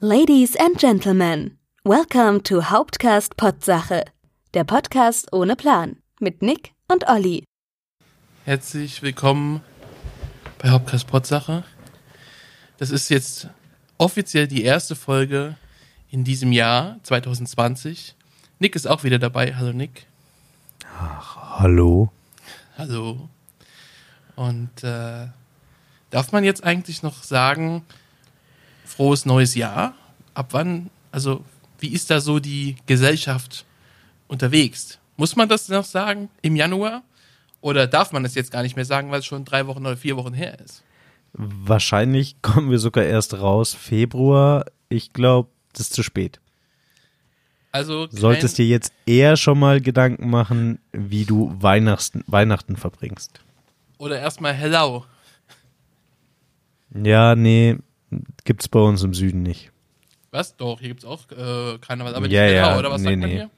Ladies and Gentlemen, welcome to Hauptcast Potsache, der Podcast ohne Plan mit Nick und Olli. Herzlich willkommen bei Hauptcast Potsache. Das ist jetzt offiziell die erste Folge in diesem Jahr 2020. Nick ist auch wieder dabei. Hallo Nick. Ach, hallo. Hallo. Und äh, darf man jetzt eigentlich noch sagen, frohes neues Jahr? Ab wann, also wie ist da so die Gesellschaft unterwegs? Muss man das noch sagen im Januar? Oder darf man das jetzt gar nicht mehr sagen, weil es schon drei Wochen oder vier Wochen her ist? Wahrscheinlich kommen wir sogar erst raus Februar. Ich glaube, das ist zu spät. Also solltest dir jetzt eher schon mal Gedanken machen, wie du Weihnachten, Weihnachten verbringst. Oder erstmal Hello. Ja, nee, gibt's bei uns im Süden nicht. Was? Doch, hier gibt's auch äh, Karneval, aber Ja, nicht ja, oder was nee, sagt man nee. hier?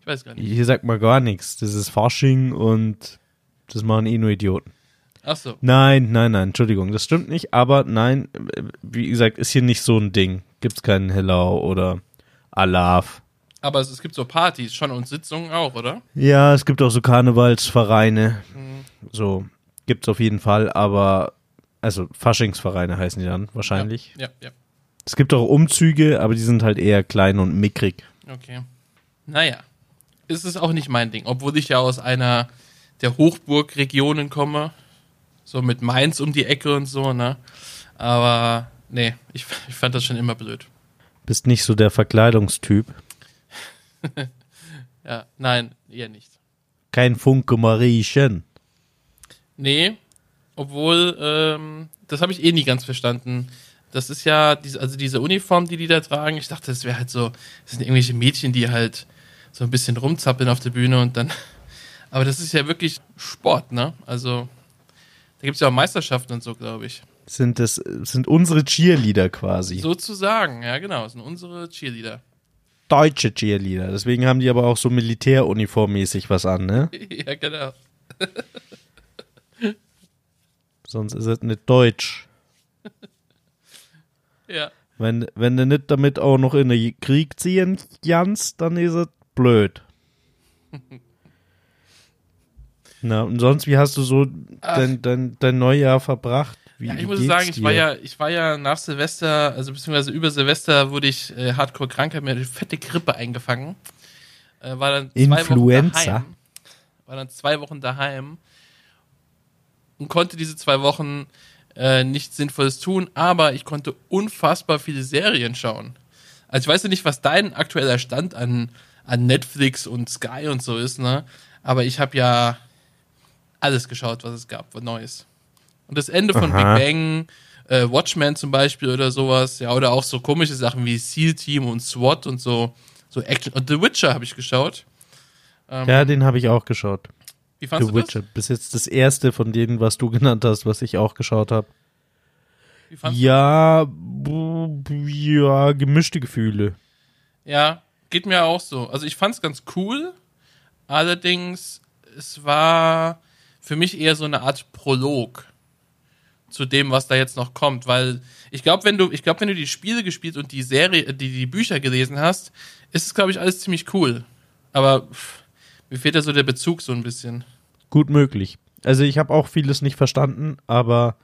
Ich weiß gar nicht. Hier sagt man gar nichts. Das ist Fasching und das machen eh nur Idioten. Ach so. Nein, nein, nein, Entschuldigung, das stimmt nicht, aber nein, wie gesagt, ist hier nicht so ein Ding. Gibt's keinen Hello oder Alaf. Aber es, es gibt so Partys schon und Sitzungen auch, oder? Ja, es gibt auch so Karnevalsvereine. Mhm. So, gibt's auf jeden Fall, aber also Faschingsvereine heißen die dann wahrscheinlich. Ja, ja, Es gibt auch Umzüge, aber die sind halt eher klein und mickrig. ja. Okay. Naja. Es ist auch nicht mein Ding, obwohl ich ja aus einer der Hochburgregionen komme. So mit Mainz um die Ecke und so, ne? Aber nee, ich, ich fand das schon immer blöd. Bist nicht so der Verkleidungstyp. Ja, nein, eher nicht. Kein Funke Mariechen. Nee, obwohl, ähm, das habe ich eh nie ganz verstanden. Das ist ja, diese, also diese Uniform, die die da tragen, ich dachte, das wäre halt so, das sind irgendwelche Mädchen, die halt so ein bisschen rumzappeln auf der Bühne und dann, aber das ist ja wirklich Sport, ne? Also, da gibt es ja auch Meisterschaften und so, glaube ich. Sind das sind unsere Cheerleader quasi. Sozusagen, ja genau, das sind unsere Cheerleader. Deutsche Cheerleader. Deswegen haben die aber auch so Militäruniformmäßig was an, ne? ja, genau. Sonst ist es nicht deutsch. Ja. Wenn, wenn du nicht damit auch noch in den Krieg ziehen kannst, dann ist es blöd. Na, und sonst, wie hast du so dein, dein, dein Neujahr verbracht? Wie, Ja, ich muss sagen, ich dir? war ja, ich war ja nach Silvester, also beziehungsweise über Silvester wurde ich äh, hardcore krank, habe mir eine fette Grippe eingefangen. Äh, war dann zwei Influenza? Wochen daheim. War dann zwei Wochen daheim und konnte diese zwei Wochen äh, nichts Sinnvolles tun, aber ich konnte unfassbar viele Serien schauen. Also ich weiß ja nicht, was dein aktueller Stand an, an Netflix und Sky und so ist, ne? Aber ich habe ja alles geschaut, was es gab, was Neues. Und das Ende von Aha. Big Bang, äh, Watchmen zum Beispiel oder sowas, ja, oder auch so komische Sachen wie SEAL Team und SWAT und so, so Action. Und The Witcher habe ich geschaut. Ähm, Ja, den habe ich auch geschaut. Wie fandst The du Witcher. Bis jetzt das erste von denen, was du genannt hast, was ich auch geschaut habe. Ja, ja, gemischte Gefühle. Ja, geht mir auch so. Also ich fand's ganz cool. Allerdings, es war für mich eher so eine Art Prolog zu dem, was da jetzt noch kommt, weil ich glaube, wenn du, ich glaube, wenn du die Spiele gespielt und die Serie, die, die Bücher gelesen hast, ist es, glaube ich, alles ziemlich cool. Aber pff, mir fehlt da so der Bezug so ein bisschen. Gut möglich. Also ich habe auch vieles nicht verstanden, aber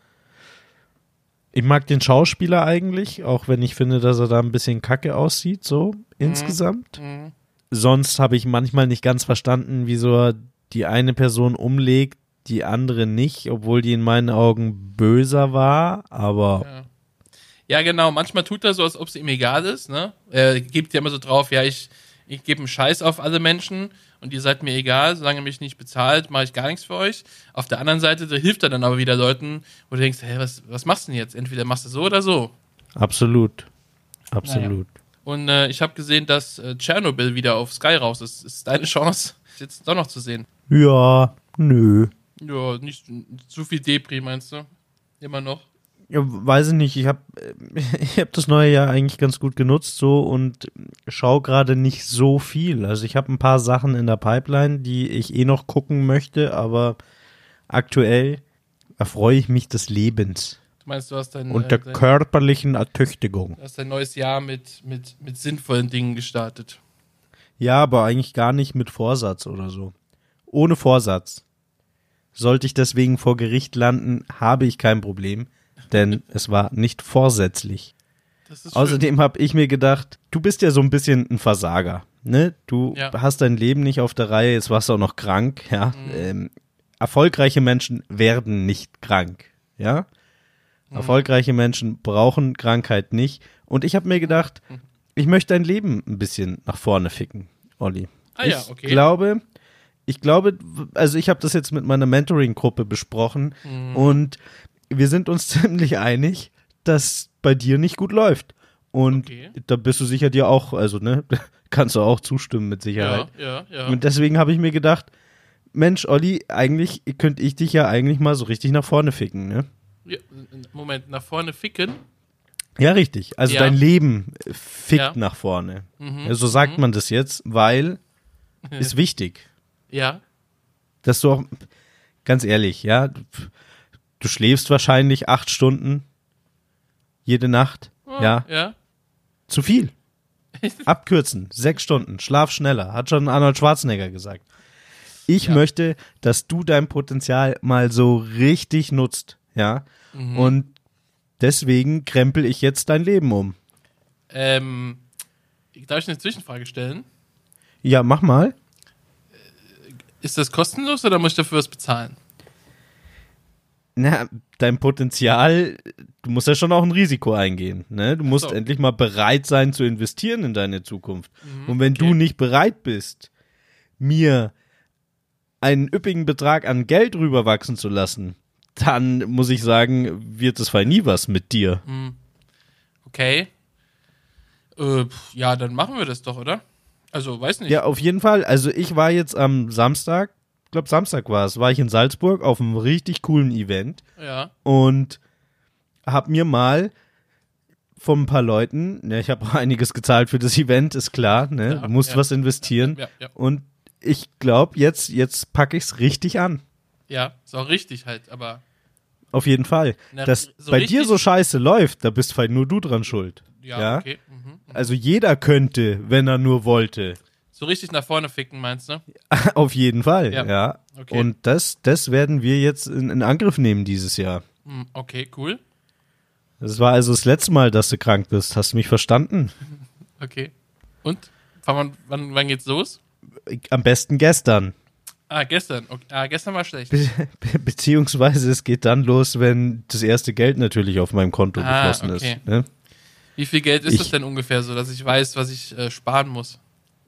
ich mag den Schauspieler eigentlich, auch wenn ich finde, dass er da ein bisschen kacke aussieht, so insgesamt. Mhm. Sonst habe ich manchmal nicht ganz verstanden, wieso er die eine Person umlegt, die andere nicht, obwohl die in meinen Augen böser war, aber Ja. Ja, genau. Manchmal tut er so, als ob es ihm egal ist. Ne? Er gibt ja immer so drauf, ja, ich, ich gebe einen Scheiß auf alle Menschen und ihr seid mir egal, solange ihr mich nicht bezahlt, mache ich gar nichts für euch. Auf der anderen Seite, hilft er dann aber wieder Leuten, wo du denkst, hä, was, was machst du denn jetzt? Entweder machst du so oder so. absolut. Absolut. Und äh, ich habe gesehen, dass äh, Tschernobyl wieder auf Sky raus ist. Ist deine Chance, jetzt doch noch zu sehen. Ja, nö. Ja, nicht zu viel Depri, meinst du? Immer noch. Ja, weiß ich nicht. Ich habe ich hab das neue Jahr eigentlich ganz gut genutzt so und schaue gerade nicht so viel. Also ich habe ein paar Sachen in der Pipeline, die ich eh noch gucken möchte, aber aktuell erfreue ich mich des Lebens. Du meinst, du hast dein, Unter äh, dein, körperlichen Ertüchtigung. du hast dein neues Jahr mit, mit, mit sinnvollen Dingen gestartet. Ja, aber eigentlich gar nicht mit Vorsatz oder so. Ohne Vorsatz. Sollte ich deswegen vor Gericht landen, habe ich kein Problem, denn es war nicht vorsätzlich. Außerdem habe ich mir gedacht, du bist ja so ein bisschen ein Versager. Ne? Du Ja. hast dein Leben nicht auf der Reihe, jetzt warst du auch noch krank. Ja? Ähm, erfolgreiche Menschen werden nicht krank. Ja? Erfolgreiche Menschen brauchen Krankheit nicht. Und ich habe mir gedacht, ich möchte dein Leben ein bisschen nach vorne ficken, Olli. Ah ja, ich okay. glaube, ich glaube, also ich habe das jetzt mit meiner Mentoring-Gruppe besprochen Mhm. und wir sind uns ziemlich einig, dass bei dir nicht gut läuft. Und Okay. da bist du sicher dir auch, also ne, kannst du auch zustimmen mit Ja, Sicherheit. ja, ja. Und deswegen habe ich mir gedacht, Mensch, Olli, eigentlich könnte ich dich ja eigentlich mal so richtig nach vorne ficken, ne? ja. Moment, nach vorne ficken. Ja, richtig. Also Ja. dein Leben fickt Ja. nach vorne. Mhm. Ja, so sagt man das jetzt, weil ist wichtig, Ja, dass du auch, ganz ehrlich, ja, du, schläfst wahrscheinlich acht Stunden jede Nacht, ja, ja. zu viel. Abkürzen, sechs Stunden, schlaf schneller, hat schon Arnold Schwarzenegger gesagt. Ich Ja. möchte, dass du dein Potenzial mal so richtig nutzt, ja, Mhm. und deswegen krempel ich jetzt dein Leben um. Ähm, darf ich eine Zwischenfrage stellen? Ja, mach mal. Ist das kostenlos oder muss ich dafür was bezahlen? Na, dein Potenzial, du musst ja schon auch ein Risiko eingehen. Ne? Du musst so. endlich mal bereit sein zu investieren in deine Zukunft. Und wenn du okay. nicht bereit bist, mir einen üppigen Betrag an Geld rüberwachsen zu lassen, dann muss ich sagen, wird es fall nie was mit dir. Okay. Äh, ja, dann machen wir das doch, oder? Also, weiß nicht. Ja, auf jeden Fall. Also ich war jetzt am Samstag, glaube Samstag war es, war ich in Salzburg auf einem richtig coolen Event. Ja. und hab mir mal von ein paar Leuten, ne, ich habe auch einiges gezahlt für das Event, ist klar, ne, Ja, du musst ja. was investieren Ja, und ich glaube, jetzt jetzt packe ich's richtig an. Ja, ist auch richtig halt, aber Auf jeden Fall. Na, Dass so bei dir so scheiße läuft, da bist halt nur du dran schuld. ja, Ja? okay. Mhm. Also jeder könnte, wenn er nur wollte. So richtig nach vorne ficken, meinst du? Auf jeden Fall, Ja. ja. Okay. Und das, das werden wir jetzt in, in Angriff nehmen dieses Jahr. Hm, okay, cool. Das war also das letzte Mal, dass du krank bist. Hast du mich verstanden? Okay. Und? Wann, wann, wann geht's los? Am besten gestern. Ah, gestern. Okay. Ah, gestern war schlecht. Be be beziehungsweise es geht dann los, wenn das erste Geld natürlich auf meinem Konto Ah, geflossen okay. ist. Ne? Wie viel Geld ist Ich- das denn ungefähr so, dass ich weiß, was ich äh, sparen muss?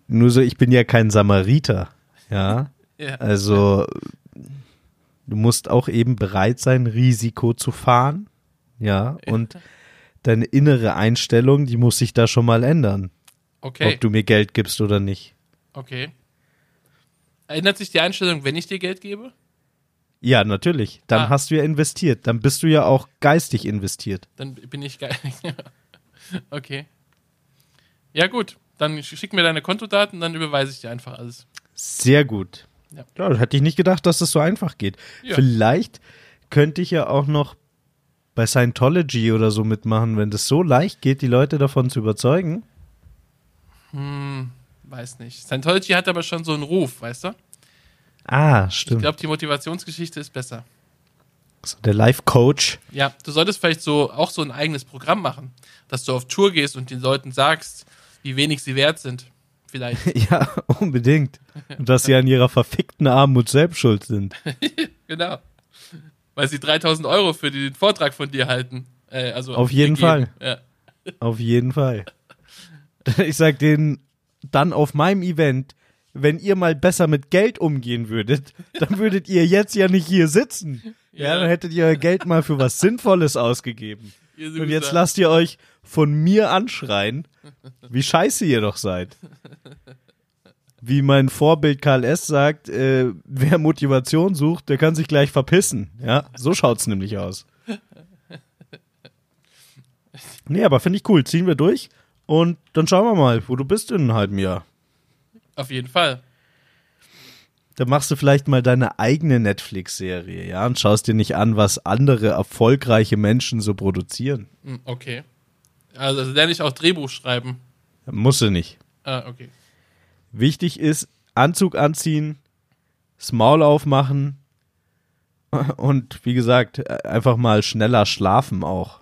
Nur so, ich bin ja kein Samariter. Ja. Ja. Also du musst auch eben bereit sein, Risiko zu fahren. Ja. Und deine innere Einstellung, die muss sich da schon mal ändern. Okay. Ob du mir Geld gibst oder nicht. Okay. Ändert sich die Einstellung, wenn ich dir Geld gebe? Ja, natürlich. Dann Ah. hast du ja investiert. Dann bist du ja auch geistig investiert. Dann bin ich geil. okay. Ja, gut. Dann sch- schick mir deine Kontodaten, dann überweise ich dir einfach alles. Sehr gut. Ja. Ja, hätte ich nicht gedacht, dass das so einfach geht. Ja. Vielleicht könnte ich ja auch noch bei Scientology oder so mitmachen, wenn das so leicht geht, die Leute davon zu überzeugen. Hm, weiß nicht. Scientology hat aber schon so einen Ruf, weißt du? Ah, Ich stimmt. glaube, die Motivationsgeschichte ist besser. so der Life-Coach. Ja, du solltest vielleicht so auch so ein eigenes Programm machen, dass du auf Tour gehst und den Leuten sagst, wie wenig sie wert sind. Vielleicht. Ja, unbedingt. Und dass sie an ihrer verfickten Armut selbst schuld sind. genau. Weil sie 3000 Euro für den Vortrag von dir halten. Äh, also Auf jeden. Fall. Ja. Auf jeden Fall. Ich sag denen dann auf meinem Event, wenn ihr mal besser mit Geld umgehen würdet, dann würdet ihr jetzt ja nicht hier sitzen. Ja, Ja. dann hättet ihr euer Geld mal für was Sinnvolles ausgegeben. Und jetzt lasst ihr euch von mir anschreien, wie scheiße ihr doch seid. Wie mein Vorbild Karl S. sagt, äh, wer Motivation sucht, der kann sich gleich verpissen. Ja, so schaut's nämlich aus. Nee, aber finde ich cool. Ziehen wir durch und dann schauen wir mal, wo du bist in einem halben Jahr. Auf jeden Fall. Dann machst du vielleicht mal deine eigene Netflix-Serie, ja, und schaust dir nicht an, was andere erfolgreiche Menschen so produzieren. Hm, Okay. Also, also lerne ich auch Drehbuch schreiben. Musst du nicht. Ah, okay. Wichtig ist, Anzug anziehen, das Maul aufmachen und wie gesagt, einfach mal schneller schlafen auch.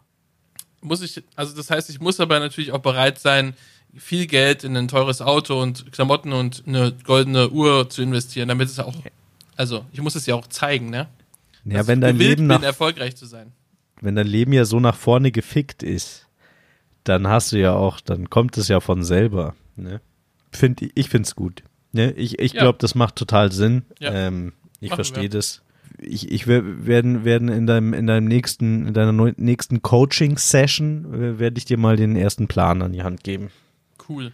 Muss ich, also das heißt, ich muss aber natürlich auch bereit sein, viel Geld in ein teures Auto und Klamotten und eine goldene Uhr zu investieren, damit es auch, also ich muss es ja auch zeigen, ne? Ja, Dass wenn dein Leben bin, nach, erfolgreich zu sein. wenn dein Leben ja so nach vorne gefickt ist, dann hast du ja auch, dann kommt es ja von selber. Ne? Find, ich finde es gut. Ne? Ich, ich Ja. glaube, das macht total Sinn. Ja. Ähm, ich verstehe das. Ich, ich wer- werden, werden in deinem, in deinem nächsten, in deiner nächsten Coaching-Session äh, werde ich dir mal den ersten Plan an die Hand geben. Cool.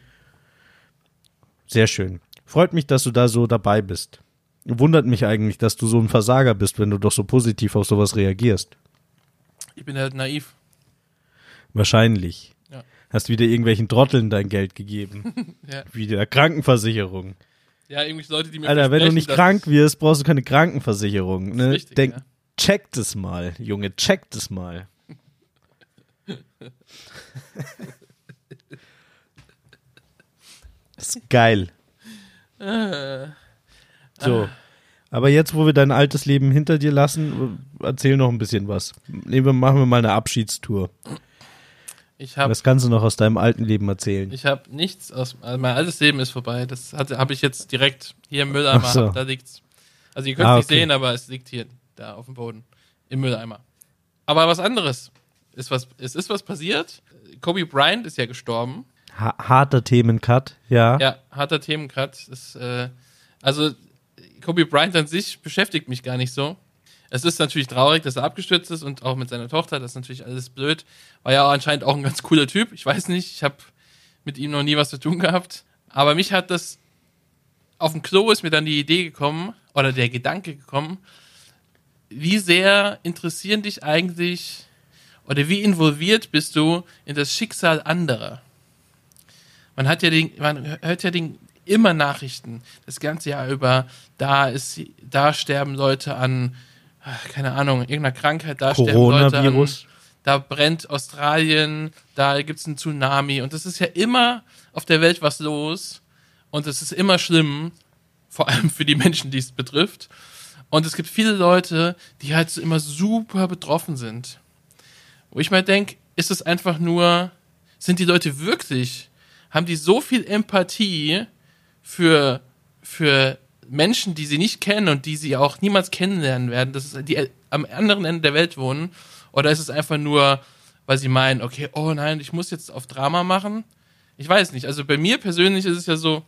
Sehr schön. Freut mich, dass du da so dabei bist. Wundert mich eigentlich, dass du so ein Versager bist, wenn du doch so positiv auf sowas reagierst. Ich bin halt naiv. Wahrscheinlich. Ja. Hast wieder irgendwelchen Trotteln dein Geld gegeben. Ja. Wie der Krankenversicherung. Ja, irgendwelche Leute, die mir Alter, wenn du nicht krank wirst, brauchst du keine Krankenversicherung. Ne? richtig, Denk, ja. check das mal, Junge, check das mal. das ist geil. So. Aber jetzt, wo wir dein altes Leben hinter dir lassen, erzähl noch ein bisschen was. Nehmen wir, machen wir mal eine Abschiedstour. ich habe Was kannst du noch aus deinem alten Leben erzählen? ich hab nichts aus, also mein altes Leben ist vorbei. Das habe ich jetzt direkt hier im Mülleimer, so. da liegt's. Also ihr könnt es Ah, nicht okay. sehen, aber es liegt hier, da auf dem Boden, im Mülleimer. Aber was anderes. Ist was, es ist was passiert. Kobe Bryant ist ja gestorben. Ha harter Themencut, ja. Ja, harter Themencut. Das, äh, also, Kobe Bryant an sich beschäftigt mich gar nicht so. Es ist natürlich traurig, dass er abgestürzt ist und auch mit seiner Tochter, das ist natürlich alles blöd. War ja anscheinend auch ein ganz cooler Typ. Ich weiß nicht, ich habe mit ihm noch nie was zu tun gehabt. Aber mich hat das, auf dem Klo ist mir dann die Idee gekommen, oder der Gedanke gekommen, wie sehr interessieren dich eigentlich, oder wie involviert bist du in das Schicksal anderer? Man hat ja den, man hört ja den, immer Nachrichten das ganze Jahr über. Da ist, da sterben Leute an, keine Ahnung, irgendeiner Krankheit. Da sterben Leute an, da brennt Australien, da gibt's einen Tsunami und es ist ja immer auf der Welt was los und es ist immer schlimm, vor allem für die Menschen, die es betrifft. Und es gibt viele Leute, die halt so immer super betroffen sind. Wo ich mal denke, ist es einfach nur, sind die Leute wirklich, haben die so viel Empathie für, für Menschen, die sie nicht kennen und die sie auch niemals kennenlernen werden, dass die am anderen Ende der Welt wohnen? Oder ist es einfach nur, weil sie meinen, okay, oh nein, ich muss jetzt auf Drama machen? Ich weiß nicht. Also bei mir persönlich ist es ja so,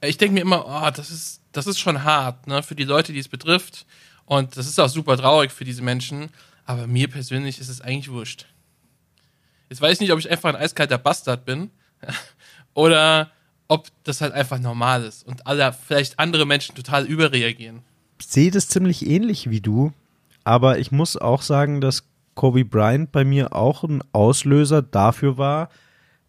ich denke mir immer, oh, das ist, das ist schon hart, ne, für die Leute, die es betrifft. Und das ist auch super traurig für diese Menschen. Aber mir persönlich ist es eigentlich wurscht. Jetzt weiß ich nicht, ob ich einfach ein eiskalter Bastard bin oder ob das halt einfach normal ist und alle, vielleicht andere Menschen total überreagieren. Ich sehe das ziemlich ähnlich wie du, aber ich muss auch sagen, dass Kobe Bryant bei mir auch ein Auslöser dafür war.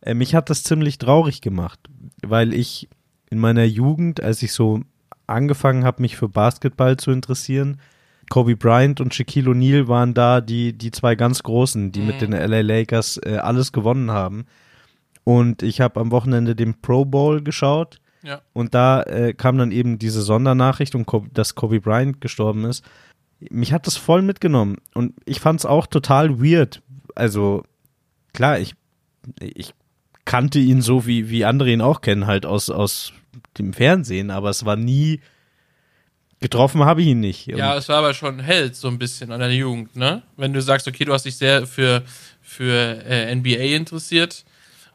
Äh, mich hat das ziemlich traurig gemacht, weil ich in meiner Jugend, als ich so angefangen habe, mich für Basketball zu interessieren, Kobe Bryant und Shaquille O'Neal waren da die, die zwei ganz Großen, die mit den LA Lakers äh, alles gewonnen haben. Und ich habe am Wochenende den Pro Bowl geschaut. Ja. Und da äh, kam dann eben diese Sondernachricht, und Kobe, dass Kobe Bryant gestorben ist. Mich hat das voll mitgenommen. Und ich fand es auch total weird. Also, klar, ich, ich kannte ihn so, wie, wie andere ihn auch kennen, halt aus, aus dem Fernsehen, aber es war nie. Getroffen habe ich ihn nicht. Ja, es war aber schon Held, so ein bisschen an deiner Jugend, ne? Wenn du sagst, okay, du hast dich sehr für, für äh, NBA interessiert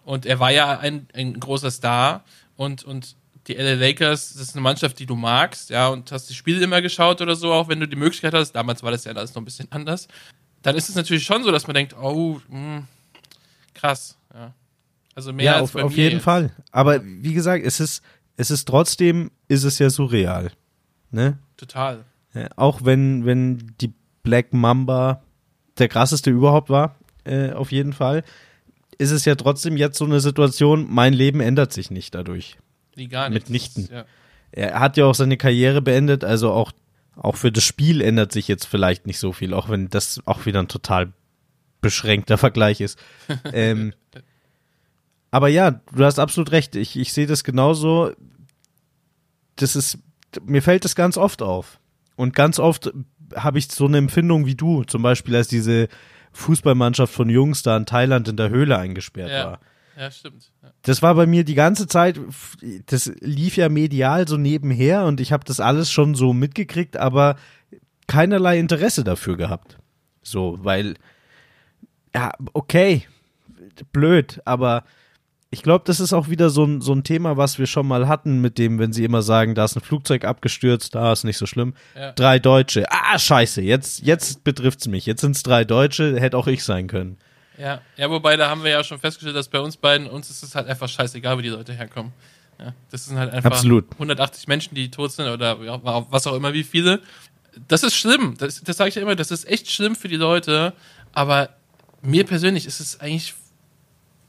und er war ja ein, ein großer Star und, und die LA Lakers, das ist eine Mannschaft, die du magst, ja, und hast die Spiele immer geschaut oder so, auch wenn du die Möglichkeit hast, damals war das ja alles noch ein bisschen anders, dann ist es natürlich schon so, dass man denkt, oh, mh, krass, ja. Also mehr ja, als auf, auf jeden jetzt. Fall. Aber wie gesagt, es ist, es ist trotzdem, ist es ja surreal. Ne? Total. Ja, auch wenn, wenn die Black Mamba der krasseste überhaupt war, äh, auf jeden Fall, ist es ja trotzdem jetzt so eine Situation, mein Leben ändert sich nicht dadurch. Wie gar nichts. Mitnichten. Ja. er hat ja auch seine Karriere beendet, also auch, auch für das Spiel ändert sich jetzt vielleicht nicht so viel, auch wenn das auch wieder ein total beschränkter Vergleich ist. ähm, aber ja, du hast absolut recht. Ich, ich sehe das genauso. Das ist, mir fällt das ganz oft auf. Und ganz oft habe ich so eine Empfindung wie du, zum Beispiel als diese Fußballmannschaft von Jungs da in Thailand in der Höhle eingesperrt Ja. war. Ja, stimmt. Ja. Das war bei mir die ganze Zeit, das lief ja medial so nebenher und ich habe das alles schon so mitgekriegt, aber keinerlei Interesse dafür gehabt. So, weil, ja, okay, blöd, aber ich glaube, das ist auch wieder so ein, so ein Thema, was wir schon mal hatten, mit dem, wenn sie immer sagen, da ist ein Flugzeug abgestürzt, da ist nicht so schlimm. Ja. Drei Deutsche. Ah, scheiße, jetzt, jetzt betrifft's mich. Jetzt sind's drei Deutsche, hätte auch ich sein können. Ja. ja, wobei da haben wir ja schon festgestellt, dass bei uns beiden, uns ist es halt einfach scheißegal, wo die Leute herkommen. Ja, das sind halt einfach Absolut. 180 Menschen, die tot sind oder was auch immer, wie viele. Das ist schlimm. Das, das sage ich ja immer, das ist echt schlimm für die Leute. Aber mir persönlich ist es eigentlich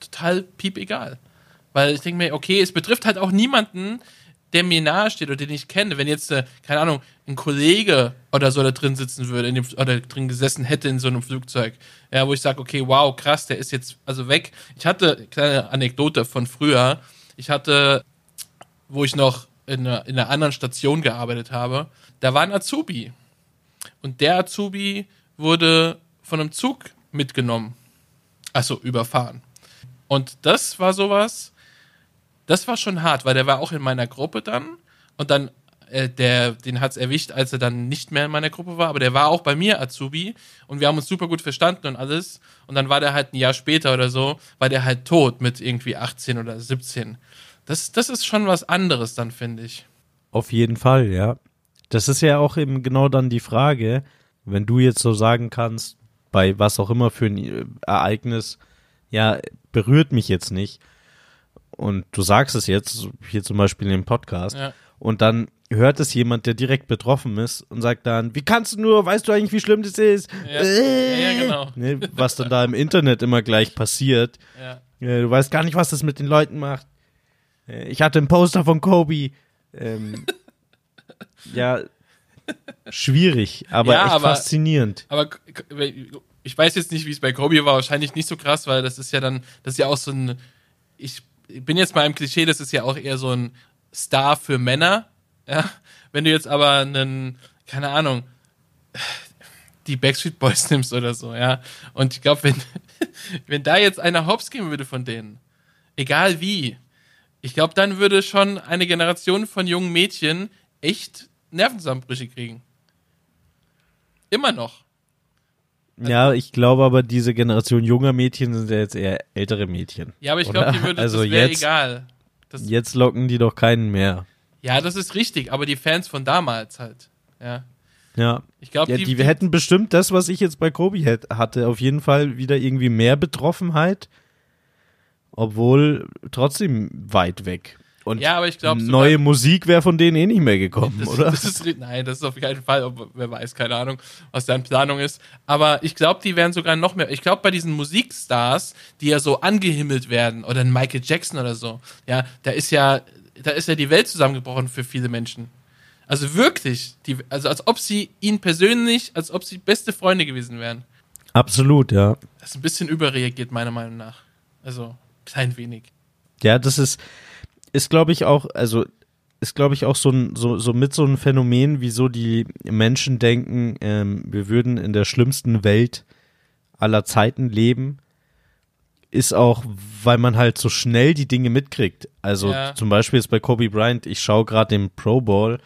total piep egal. Weil ich denke mir, okay, es betrifft halt auch niemanden, der mir nahe steht oder den ich kenne. Wenn jetzt, äh, keine Ahnung, ein Kollege oder so da drin sitzen würde, in dem, oder drin gesessen hätte in so einem Flugzeug, ja, wo ich sage, okay, wow, krass, der ist jetzt also weg. Ich hatte, kleine Anekdote von früher, ich hatte, wo ich noch in einer, in einer anderen Station gearbeitet habe, da war ein Azubi. Und der Azubi wurde von einem Zug mitgenommen. Also überfahren. Und das war sowas, das war schon hart, weil der war auch in meiner Gruppe dann und dann äh, der, den hat's erwischt, als er dann nicht mehr in meiner Gruppe war, aber der war auch bei mir Azubi und wir haben uns super gut verstanden und alles und dann war der halt ein Jahr später oder so, war der halt tot mit irgendwie 18 oder 17. Das, das ist schon was anderes dann, finde ich. Auf jeden Fall, ja. Das ist ja auch eben genau dann die Frage, wenn du jetzt so sagen kannst, bei was auch immer für ein Ereignis, ja, berührt mich jetzt nicht. Und du sagst es jetzt, hier zum Beispiel in dem Podcast, Ja. und dann hört es jemand, der direkt betroffen ist und sagt dann, wie kannst du nur, weißt du eigentlich, wie schlimm das ist? Ja, ja, ja, genau. Ne, was dann da im Internet immer gleich passiert. Ja. Ja, du weißt gar nicht, was das mit den Leuten macht. Äh, Ich hatte ein Poster von Kobe. Ähm, ja, schwierig, aber Ja, echt aber- faszinierend. Aber ich weiß jetzt nicht, wie es bei Kobe war, wahrscheinlich nicht so krass, weil das ist ja dann, das ist ja auch so ein, ich bin jetzt mal im Klischee, das ist ja auch eher so ein Star für Männer, ja. Wenn du jetzt aber einen, keine Ahnung, die Backstreet Boys nimmst oder so, ja. Und ich glaube, wenn, wenn da jetzt einer hops gehen würde von denen, egal wie, ich glaube, dann würde schon eine Generation von jungen Mädchen echt Nervenzusammenbrüche kriegen. Immer noch. Ja, ich glaube aber, diese Generation junger Mädchen sind ja jetzt eher ältere Mädchen. Ja, aber ich glaube, die würde, also das wäre jetzt, egal. Das, jetzt locken die doch keinen mehr. ja, das ist richtig, aber die Fans von damals halt. Ja. Ja. Ich glaube, Ja, die, die, hätten bestimmt das, was ich jetzt bei Kobe hätt- hatte, auf jeden Fall wieder irgendwie mehr Betroffenheit, obwohl trotzdem weit weg. Und Ja, aber ich glaube, neue Musik wäre von denen eh nicht mehr gekommen, das, oder? Das ist, nein, das ist auf keinen Fall, ob, wer weiß, keine Ahnung, was in Planung ist. Aber ich glaube, die wären sogar noch mehr. Ich glaube, bei diesen Musikstars, die ja so angehimmelt werden, oder Michael Jackson oder so, ja, da ist ja, da ist ja die Welt zusammengebrochen für viele Menschen. Also wirklich, die, also als ob sie ihn persönlich, als ob sie beste Freunde gewesen wären. Absolut, ja. Das ist ein bisschen überreagiert, meiner Meinung nach. Also, klein wenig. Ja, das ist, ist glaube ich auch, also ist glaube ich auch so ein, so, so mit so ein Phänomen, wieso die Menschen denken, ähm, wir würden in der schlimmsten Welt aller Zeiten leben, ist auch, weil man halt so schnell die Dinge mitkriegt. Also Ja. zum Beispiel jetzt bei Kobe Bryant, ich schaue gerade den Pro Bowl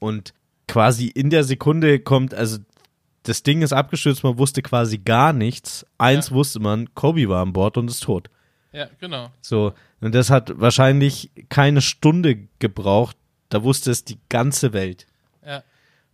und quasi in der Sekunde kommt, also das Ding ist abgestürzt, man wusste quasi gar nichts. Eins Ja. wusste man, Kobe war an Bord und ist tot. Ja, genau. So, und das hat wahrscheinlich keine Stunde gebraucht, da wusste es die ganze Welt. Ja.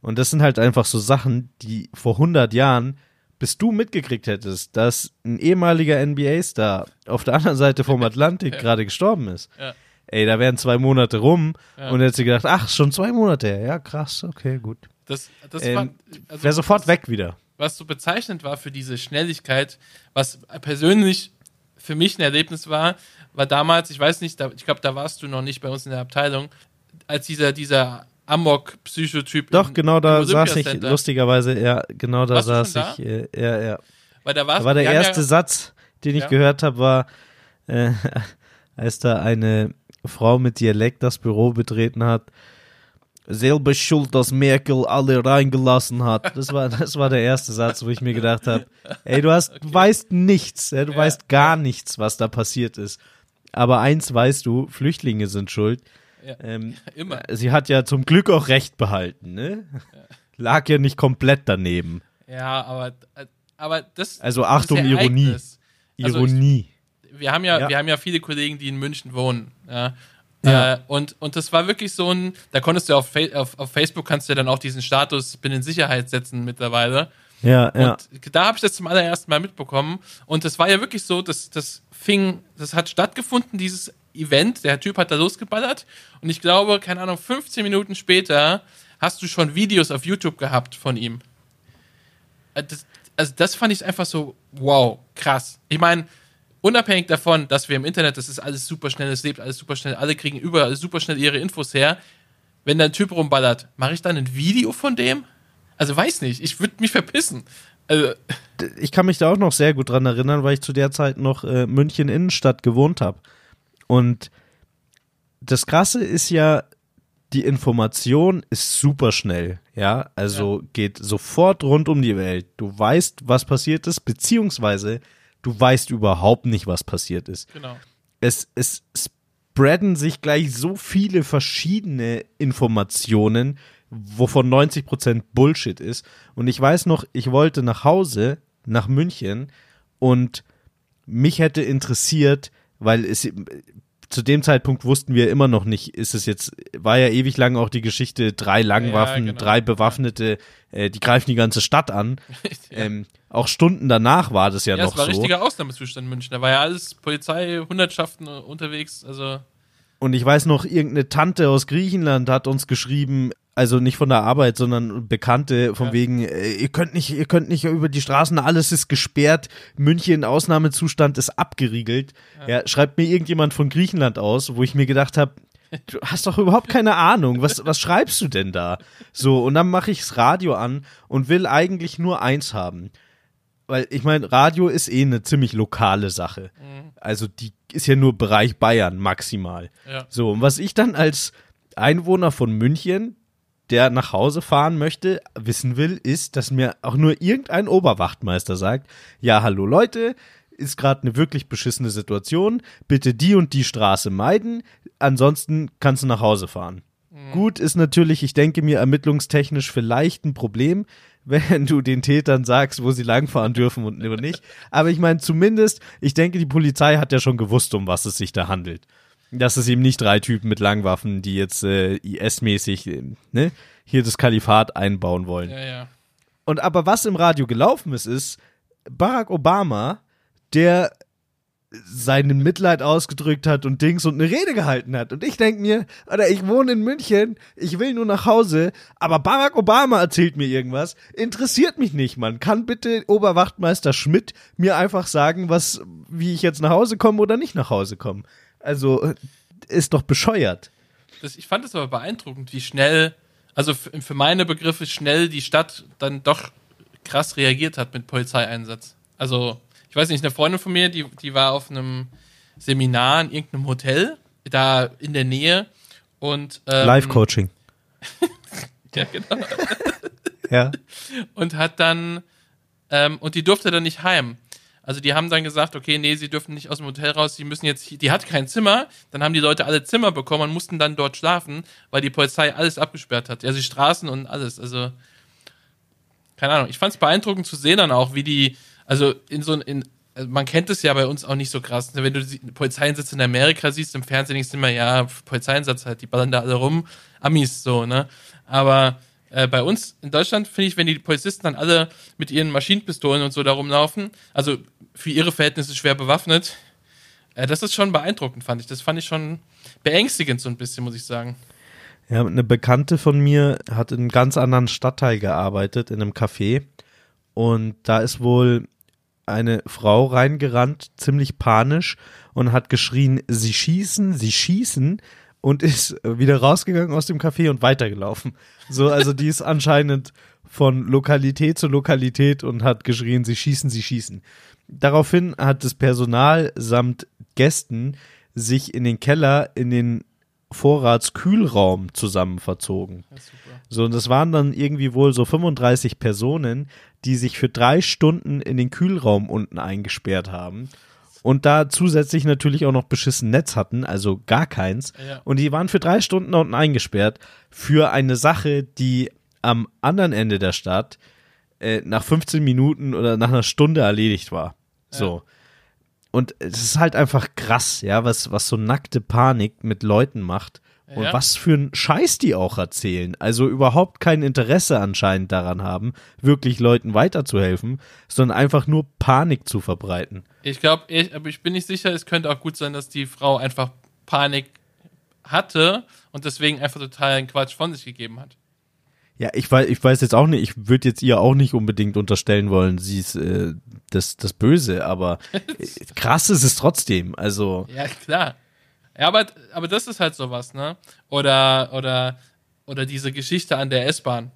Und das sind halt einfach so Sachen, die vor 100 Jahren, bis du mitgekriegt hättest, dass ein ehemaliger NBA-Star auf der anderen Seite vom Atlantik Ja. gerade gestorben ist. Ja. Ey, da wären zwei Monate rum Ja. und hätte sie gedacht, ach, schon zwei Monate. her. Ja, krass, okay, gut. Das, das Ähm, war, also, Wäre sofort weg wieder. was so bezeichnend war für diese Schnelligkeit, was persönlich für mich ein Erlebnis war, war damals, ich weiß nicht, da, ich glaube, da warst du noch nicht bei uns in der Abteilung, als dieser, dieser Amok-Psychotyp. Doch, im- genau da saß ich, lustigerweise, ja, genau da Warst saß ich, äh, ja, ja. Weil da war's, Da war der erste ja, Satz, den ich Ja. gehört habe, war, äh, als da eine Frau mit Dialekt das Büro betreten hat, selber schuld, dass Merkel alle reingelassen hat. Das war, das war der erste Satz, wo ich mir gedacht habe, ey, du hast, du weißt nichts, du Ja. weißt gar nichts, was da passiert ist. Aber eins weißt du, Flüchtlinge sind schuld. Ja. Ähm, Immer. sie hat ja zum Glück auch recht behalten, ne? Lag ja nicht komplett daneben. Ja, aber, aber das. Also Achtung, das Ironie. Also ich- Ironie. wir haben ja, Ja. wir haben ja viele Kollegen, die in München wohnen. Ja. Ja. Äh, und, und das war wirklich so ein, da konntest du auf, auf, auf Facebook kannst du ja dann auch diesen Status bin in Sicherheit setzen mittlerweile. Ja, ja. Und da habe ich das zum allerersten Mal mitbekommen. Und das war ja wirklich so, dass das fing, das hat stattgefunden, dieses Event. Der Typ hat da losgeballert. Und ich glaube, keine Ahnung, 15 Minuten später hast du schon Videos auf YouTube gehabt von ihm. Äh, Das, also das fand ich einfach so, wow, krass. Ich meine, unabhängig davon, dass wir im Internet, das ist alles super schnell, es lebt alles super schnell, alle kriegen überall super schnell ihre Infos her. Wenn da ein Typ rumballert, mache ich dann ein Video von dem? Also weiß nicht, ich würde mich verpissen. Also, ich kann mich da auch noch sehr gut dran erinnern, weil ich zu der Zeit noch äh, München Innenstadt gewohnt habe. Und das Krasse ist ja, die Information ist super schnell, ja, also geht sofort rund um die Welt. Du weißt, was passiert ist, beziehungsweise du weißt überhaupt nicht, was passiert ist. genau. Es, es spreaden sich gleich so viele verschiedene Informationen, wovon 90% Bullshit ist. Und ich weiß noch, ich wollte nach Hause, nach München, und mich hätte interessiert, weil es zu dem Zeitpunkt wussten wir immer noch nicht, ist es jetzt, war ja ewig lang auch die Geschichte, drei Langwaffen, genau. drei Bewaffnete, äh, die greifen die ganze Stadt an. ähm, auch Stunden danach war das ja, Ja, noch es war so. richtiger Ausnahmezustand in München. Da war ja alles Polizei, Hundertschaften unterwegs. Also, Und ich weiß noch, irgendeine Tante aus Griechenland hat uns geschrieben, also nicht von der Arbeit, sondern Bekannte, von Ja. wegen, äh, ihr könnt nicht, ihr könnt nicht über die Straßen, alles ist gesperrt, München Ausnahmezustand ist abgeriegelt. Ja. schreibt mir irgendjemand von Griechenland aus, wo ich mir gedacht habe, du hast doch überhaupt keine Ahnung, was, was schreibst du denn da? So, und dann mache ich das Radio an und will eigentlich nur eins haben. Weil ich meine, Radio ist eh eine ziemlich lokale Sache. Also die ist ja nur Bereich Bayern maximal. ja. So, und was ich dann als Einwohner von München, der nach Hause fahren möchte, wissen will, ist, dass mir auch nur irgendein Oberwachtmeister sagt, ja, hallo Leute, ist gerade eine wirklich beschissene Situation, bitte die und die Straße meiden, ansonsten kannst du nach Hause fahren. Gut ist natürlich, ich denke mir, ermittlungstechnisch vielleicht ein Problem, wenn du den Tätern sagst, wo sie langfahren dürfen und nicht. Aber ich meine, zumindest, ich denke, die Polizei hat ja schon gewusst, um was es sich da handelt. Dass es eben nicht drei Typen mit Langwaffen, die jetzt äh, IS-mäßig äh, ne, hier das Kalifat einbauen wollen. Ja, ja. Und aber was im Radio gelaufen ist, ist Barack Obama, der seinen Mitleid ausgedrückt hat und Dings und eine Rede gehalten hat. Und ich denke mir, oder ich wohne in München, ich will nur nach Hause, aber Barack Obama erzählt mir irgendwas. Interessiert mich nicht, Mann. Kann bitte Oberwachtmeister Schmidt mir einfach sagen, was, wie ich jetzt nach Hause komme oder nicht nach Hause komme? Also, ist doch bescheuert. Das, ich fand es aber beeindruckend, wie schnell, also für meine Begriffe schnell die Stadt dann doch krass reagiert hat mit Polizeieinsatz. Also, ich weiß nicht, eine Freundin von mir, die, die war auf einem Seminar in irgendeinem Hotel, da in der Nähe und ähm, Live-Coaching. Ja, genau. Ja. und hat dann ähm, und die durfte dann nicht heim. Also die haben dann gesagt, okay, nee, sie dürfen nicht aus dem Hotel raus, sie müssen jetzt, die hat kein Zimmer, dann haben die Leute alle Zimmer bekommen und mussten dann dort schlafen, weil die Polizei alles abgesperrt hat, also die Straßen und alles, also keine Ahnung. Ich fand es beeindruckend zu sehen dann auch, wie die, also in so in also man kennt es ja bei uns auch nicht so krass. Wenn du die Polizeieinsätze in Amerika siehst, im Fernsehen denkst du immer, ja, Polizeieinsatz halt, die ballern da alle rum, Amis so, ne? Aber äh, bei uns in Deutschland finde ich, wenn die Polizisten dann alle mit ihren Maschinenpistolen und so da rumlaufen, also für ihre Verhältnisse schwer bewaffnet, äh, das ist schon beeindruckend, fand ich. Das fand ich schon beängstigend so ein bisschen, muss ich sagen. Ja, eine Bekannte von mir hat in einem ganz anderen Stadtteil gearbeitet, in einem Café. Und da ist wohl eine Frau reingerannt, ziemlich panisch, und hat geschrien, sie schießen, sie schießen. Und ist wieder rausgegangen aus dem Café und weitergelaufen. So, also die ist anscheinend von Lokalität zu Lokalität und hat geschrien, sie schießen, sie schießen. Daraufhin hat das Personal samt Gästen sich in den Keller in den Vorratskühlraum zusammen verzogen. So, und das waren dann irgendwie wohl so 35 Personen, die sich für drei Stunden in den Kühlraum unten eingesperrt haben. Und da zusätzlich natürlich auch noch beschissen Netz hatten, also gar keins. Ja. Und die waren für drei Stunden unten eingesperrt für eine Sache, die am anderen Ende der Stadt äh, nach 15 Minuten oder nach einer Stunde erledigt war. So. Und es ist halt einfach krass, ja, was, was so nackte Panik mit Leuten macht und Ja. was für einen Scheiß die auch erzählen. Also überhaupt kein Interesse anscheinend daran haben, wirklich Leuten weiterzuhelfen, sondern einfach nur Panik zu verbreiten. Ich glaube, ich, aber ich bin nicht sicher, es könnte auch gut sein, dass die Frau einfach Panik hatte und deswegen einfach totalen Quatsch von sich gegeben hat. Ja, ich weiß, ich weiß jetzt auch nicht, ich würde jetzt ihr auch nicht unbedingt unterstellen wollen, sie ist äh, das, das Böse, aber krass ist es trotzdem. Also, Ja, klar. Ja, aber, aber das ist halt sowas, ne? Oder, oder, oder diese Geschichte an der S-Bahn.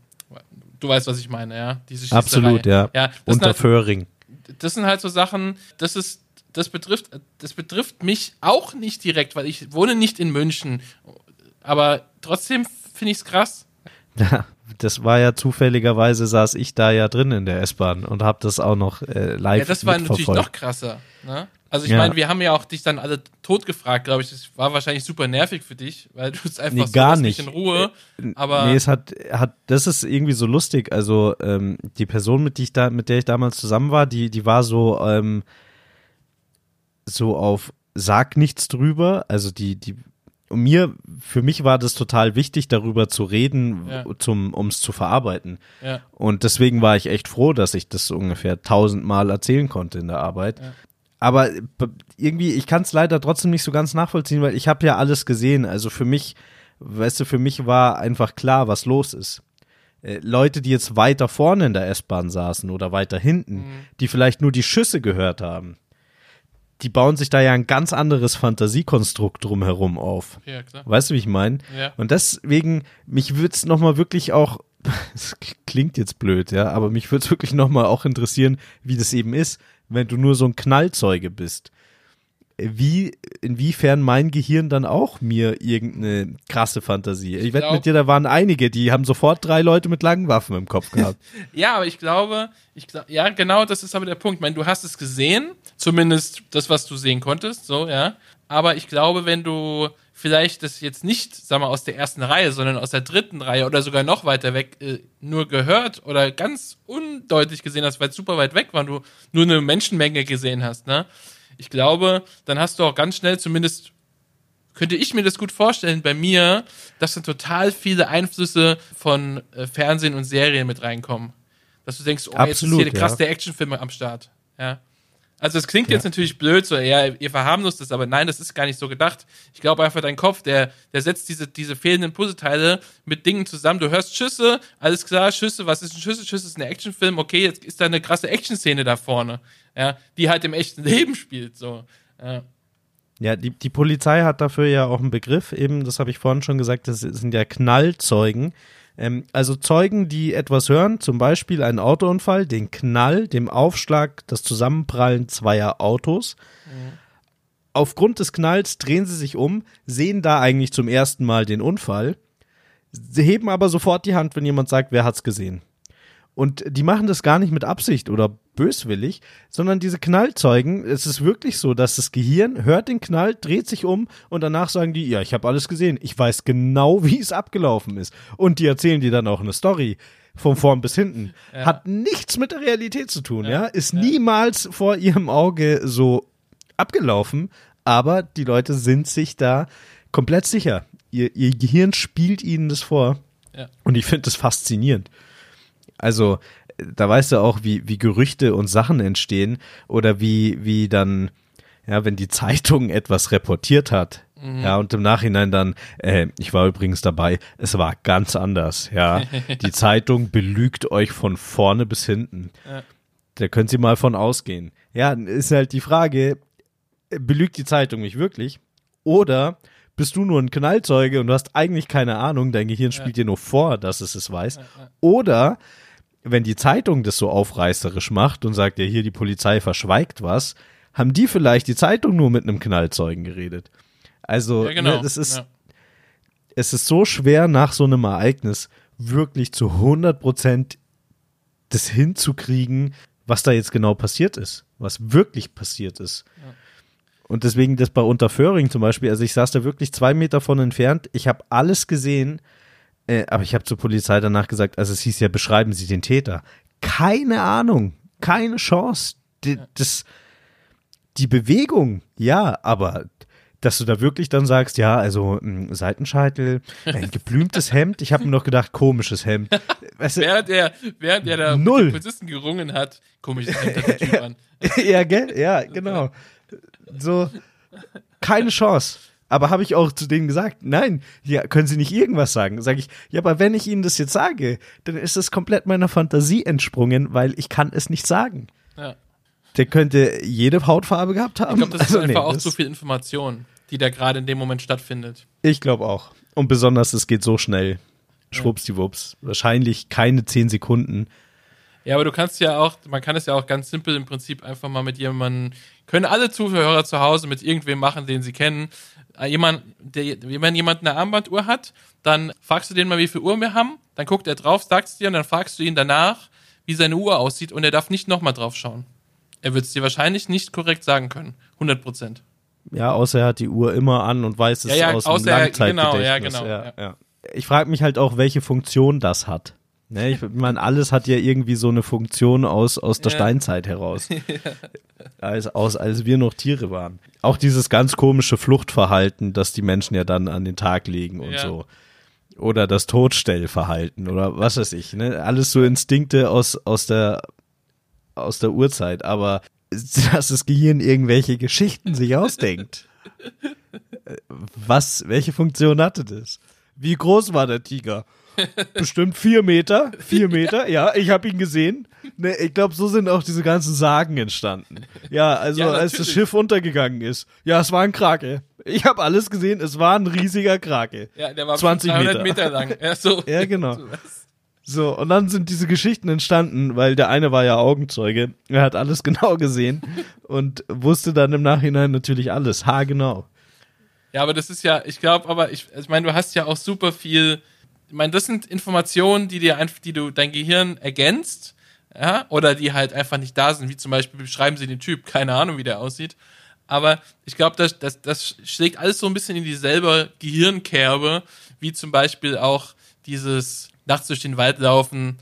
Du weißt, was ich meine, ja? Diese Schießerei. absolut, ja. Ja, Unter halt, Föhring. das sind halt so Sachen, das ist, das betrifft, das betrifft mich auch nicht direkt, weil ich wohne nicht in München. Aber trotzdem finde ich es krass. Ja, das war ja zufälligerweise saß ich da ja drin in der S-Bahn und habe das auch noch äh, live Ja, das war natürlich noch krasser. Ne? Also ich Ja. meine, wir haben ja auch dich dann alle tot gefragt, glaube ich. Das war wahrscheinlich super nervig für dich, weil du es einfach Nee, so gar nicht. in Ruhe. Äh, Aber nee, es hat, hat, das ist irgendwie so lustig. Also ähm, die Person, mit, die ich da, mit der ich damals zusammen war, die, die war so, ähm, so auf sag nichts drüber. Also die, die, mir, für mich war das total wichtig, darüber zu reden, Ja. zum, um es zu verarbeiten. ja, Und deswegen war ich echt froh, dass ich das ungefähr tausendmal erzählen konnte in der Arbeit. Aber b- irgendwie, ich kann es leider trotzdem nicht so ganz nachvollziehen, weil ich habe ja alles gesehen. Also für mich, weißt du, für mich war einfach klar, was los ist. Äh, Leute, die jetzt weiter vorne in der S-Bahn saßen oder weiter hinten, die vielleicht nur die Schüsse gehört haben, die bauen sich da ja ein ganz anderes Fantasiekonstrukt drumherum auf. ja, klar. Weißt du, wie ich meine? Ja. Und deswegen, mich würde es nochmal wirklich auch, es klingt jetzt blöd, ja, aber mich würde es wirklich nochmal auch interessieren, wie das eben ist, wenn du nur so ein Knallzeuge bist. Wie, inwiefern mein Gehirn dann auch mir irgendeine krasse Fantasie. Ich wette glaub- mit dir, da waren einige, die haben sofort drei Leute mit langen Waffen im Kopf gehabt. Ja, aber ich glaube, ich glaub, ja, genau, das ist aber der Punkt. Ich meine, du hast es gesehen, zumindest das, was du sehen konntest, so, ja. Aber ich glaube, wenn du vielleicht das jetzt nicht, sag mal, aus der ersten Reihe, sondern aus der dritten Reihe oder sogar noch weiter weg äh, nur gehört oder ganz undeutlich gesehen hast, weil es super weit weg war, du nur eine Menschenmenge gesehen hast, ne? Ich glaube, dann hast du auch ganz schnell zumindest könnte ich mir das gut vorstellen bei mir, dass dann total viele Einflüsse von äh, Fernsehen und Serien mit reinkommen. Dass du denkst, oh, jetzt ist Absolut, hier krass ja. der Actionfilm am Start. Ja. Also es klingt jetzt natürlich blöd, so, ja, ihr verharmlost das, aber nein, das ist gar nicht so gedacht. Ich glaube einfach, dein Kopf, der, der setzt diese, diese fehlenden Puzzleteile mit Dingen zusammen. Du hörst Schüsse, alles klar, Schüsse, was ist ein Schüsse? Schüsse ist ein Actionfilm, okay, jetzt ist da eine krasse Actionszene da vorne, ja, die halt im echten Leben spielt, so. Ja. Ja, die, die Polizei hat dafür ja auch einen Begriff, eben, das habe ich vorhin schon gesagt, das sind ja Knallzeugen. Ähm, also Zeugen, die etwas hören, zum Beispiel einen Autounfall, den Knall, dem Aufschlag, das Zusammenprallen zweier Autos. Aufgrund des Knalls drehen sie sich um, sehen da eigentlich zum ersten Mal den Unfall, sie heben aber sofort die Hand, wenn jemand sagt, wer hat's gesehen. Und die machen das gar nicht mit Absicht oder böswillig, sondern diese Knallzeugen, es ist wirklich so, dass das Gehirn hört den Knall, dreht sich um und danach sagen die, ja, ich habe alles gesehen, ich weiß genau, wie es abgelaufen ist. Und die erzählen dir dann auch eine Story von vorn bis hinten. Hat nichts mit der Realität zu tun, ja, ist niemals vor ihrem Auge so abgelaufen, aber die Leute sind sich da komplett sicher. Ihr, ihr Gehirn spielt ihnen das vor. Ja. Und ich finde das faszinierend. Also, da weißt du auch, wie, wie Gerüchte und Sachen entstehen oder wie, wie dann, ja, wenn die Zeitung etwas reportiert hat, ja, und im Nachhinein dann, äh, ich war übrigens dabei, es war ganz anders, ja. Die Zeitung belügt euch von vorne bis hinten. Ja. Da können Sie mal von ausgehen. Ja, ist halt die Frage, belügt die Zeitung mich wirklich? Oder bist du nur ein Knallzeuge und du hast eigentlich keine Ahnung, dein Gehirn spielt dir nur vor, dass es es weiß. Oder wenn die Zeitung das so aufreißerisch macht und sagt, ja, hier die Polizei verschweigt was, haben die vielleicht die Zeitung nur mit einem Knallzeugen geredet. Also, Ja, genau. ne, das ist, ja. es ist so schwer nach so einem Ereignis wirklich zu 100 Prozent das hinzukriegen, was da jetzt genau passiert ist, was wirklich passiert ist. Und deswegen das bei Unterföhring zum Beispiel, also ich saß da wirklich zwei Meter von entfernt, ich habe alles gesehen, äh, aber ich habe zur Polizei danach gesagt, also es hieß ja, beschreiben Sie den Täter. Keine Ahnung, keine Chance. Die, das, die Bewegung, ja, aber dass du da wirklich dann sagst, ja, also ein Seitenscheitel, ein geblümtes Hemd, ich habe mir noch gedacht, komisches Hemd. Weißt du, Während er, während er da Null. mit Polizisten gerungen hat, komisch, das nimmt der Typ an. ja, gell? Ja, genau. So, keine Chance. Aber habe ich auch zu denen gesagt, nein, ja, können Sie nicht irgendwas sagen? Sage ich, ja, aber wenn ich Ihnen das jetzt sage, dann ist es komplett meiner Fantasie entsprungen, weil ich kann es nicht sagen. Ja. Der könnte jede Hautfarbe gehabt haben. Ich glaube, das ist Also, einfach nee, auch das- zu viel Information, die da gerade in dem Moment stattfindet. Ich glaube auch. Und besonders, es geht so schnell. Schwuppsdiwupps. Wahrscheinlich keine zehn Sekunden. Ja, aber du kannst ja auch, man kann es ja auch ganz simpel im Prinzip einfach mal mit jemandem, können alle Zuhörer zu Hause mit irgendwem machen, den sie kennen. Äh, Jemand, der, wenn jemand eine Armbanduhr hat, dann fragst du den mal, wie viel Uhr wir haben, dann guckt er drauf, sagst dir und dann fragst du ihn danach, wie seine Uhr aussieht und er darf nicht nochmal drauf schauen. Er wird es dir wahrscheinlich nicht korrekt sagen können. 100 Prozent. Ja, außer er hat die Uhr immer an und weiß es Ja, ja, aus dem er- Langzeitgedächtnis. genau, ja, genau, ja. ja. Ich frage mich halt auch, welche Funktion das hat. Ne, ich meine, alles hat ja irgendwie so eine Funktion aus, aus der Ja. Steinzeit heraus. als, aus, als wir noch Tiere waren. Auch dieses ganz komische Fluchtverhalten, das die Menschen ja dann an den Tag legen und Ja. so. Oder das Todstellverhalten oder was weiß ich. Ne? Alles so Instinkte aus, aus, der, aus der Urzeit. Aber dass das Gehirn irgendwelche Geschichten sich ausdenkt. Was, welche Funktion hatte das? Wie groß war der Tiger? Bestimmt vier Meter. Vier Meter, ja, ich habe ihn gesehen. Ne, ich glaube, so sind auch diese ganzen Sagen entstanden. Ja, also Ja, als das. Schiff untergegangen ist. Ja, es war ein Krake. Ich habe alles gesehen, es war ein riesiger Krake. Ja, der war 20 300 Meter. Meter lang. Ja, so. Ja, genau. So, und dann sind diese Geschichten entstanden, weil der eine war ja Augenzeuge. Er hat alles genau gesehen und wusste dann im Nachhinein natürlich alles. Ha, genau. Ja, aber das ist ja, ich glaube, aber ich, ich meine, du hast ja auch super viel. Ich meine, das sind Informationen, die dir einfach, die du dein Gehirn ergänzt, ja, oder die halt einfach nicht da sind, wie zum Beispiel beschreiben sie den Typ, keine Ahnung, wie der aussieht. Aber ich glaube, das, das, das schlägt alles so ein bisschen in dieselbe Gehirnkerbe, wie zum Beispiel auch dieses nachts durch den Wald laufen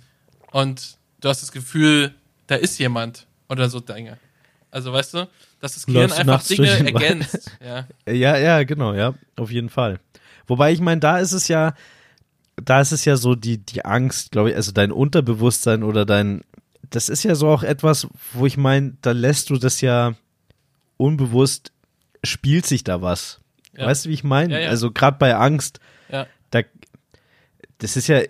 und du hast das Gefühl, da ist jemand oder so Dinge. Also weißt du, dass das Gehirn Läufst einfach Dinge ergänzt. Ja. Ja, ja, genau, ja, auf jeden Fall. Wobei ich meine, da ist es ja, da ist es ja so die, die Angst, glaube ich, also dein Unterbewusstsein oder dein, das ist ja so auch etwas, wo ich meine, da lässt du das ja unbewusst, spielt sich da was. Ja. Weißt du, wie ich meine? Ja, ja. Also gerade bei Angst, Ja. da, das ist ja,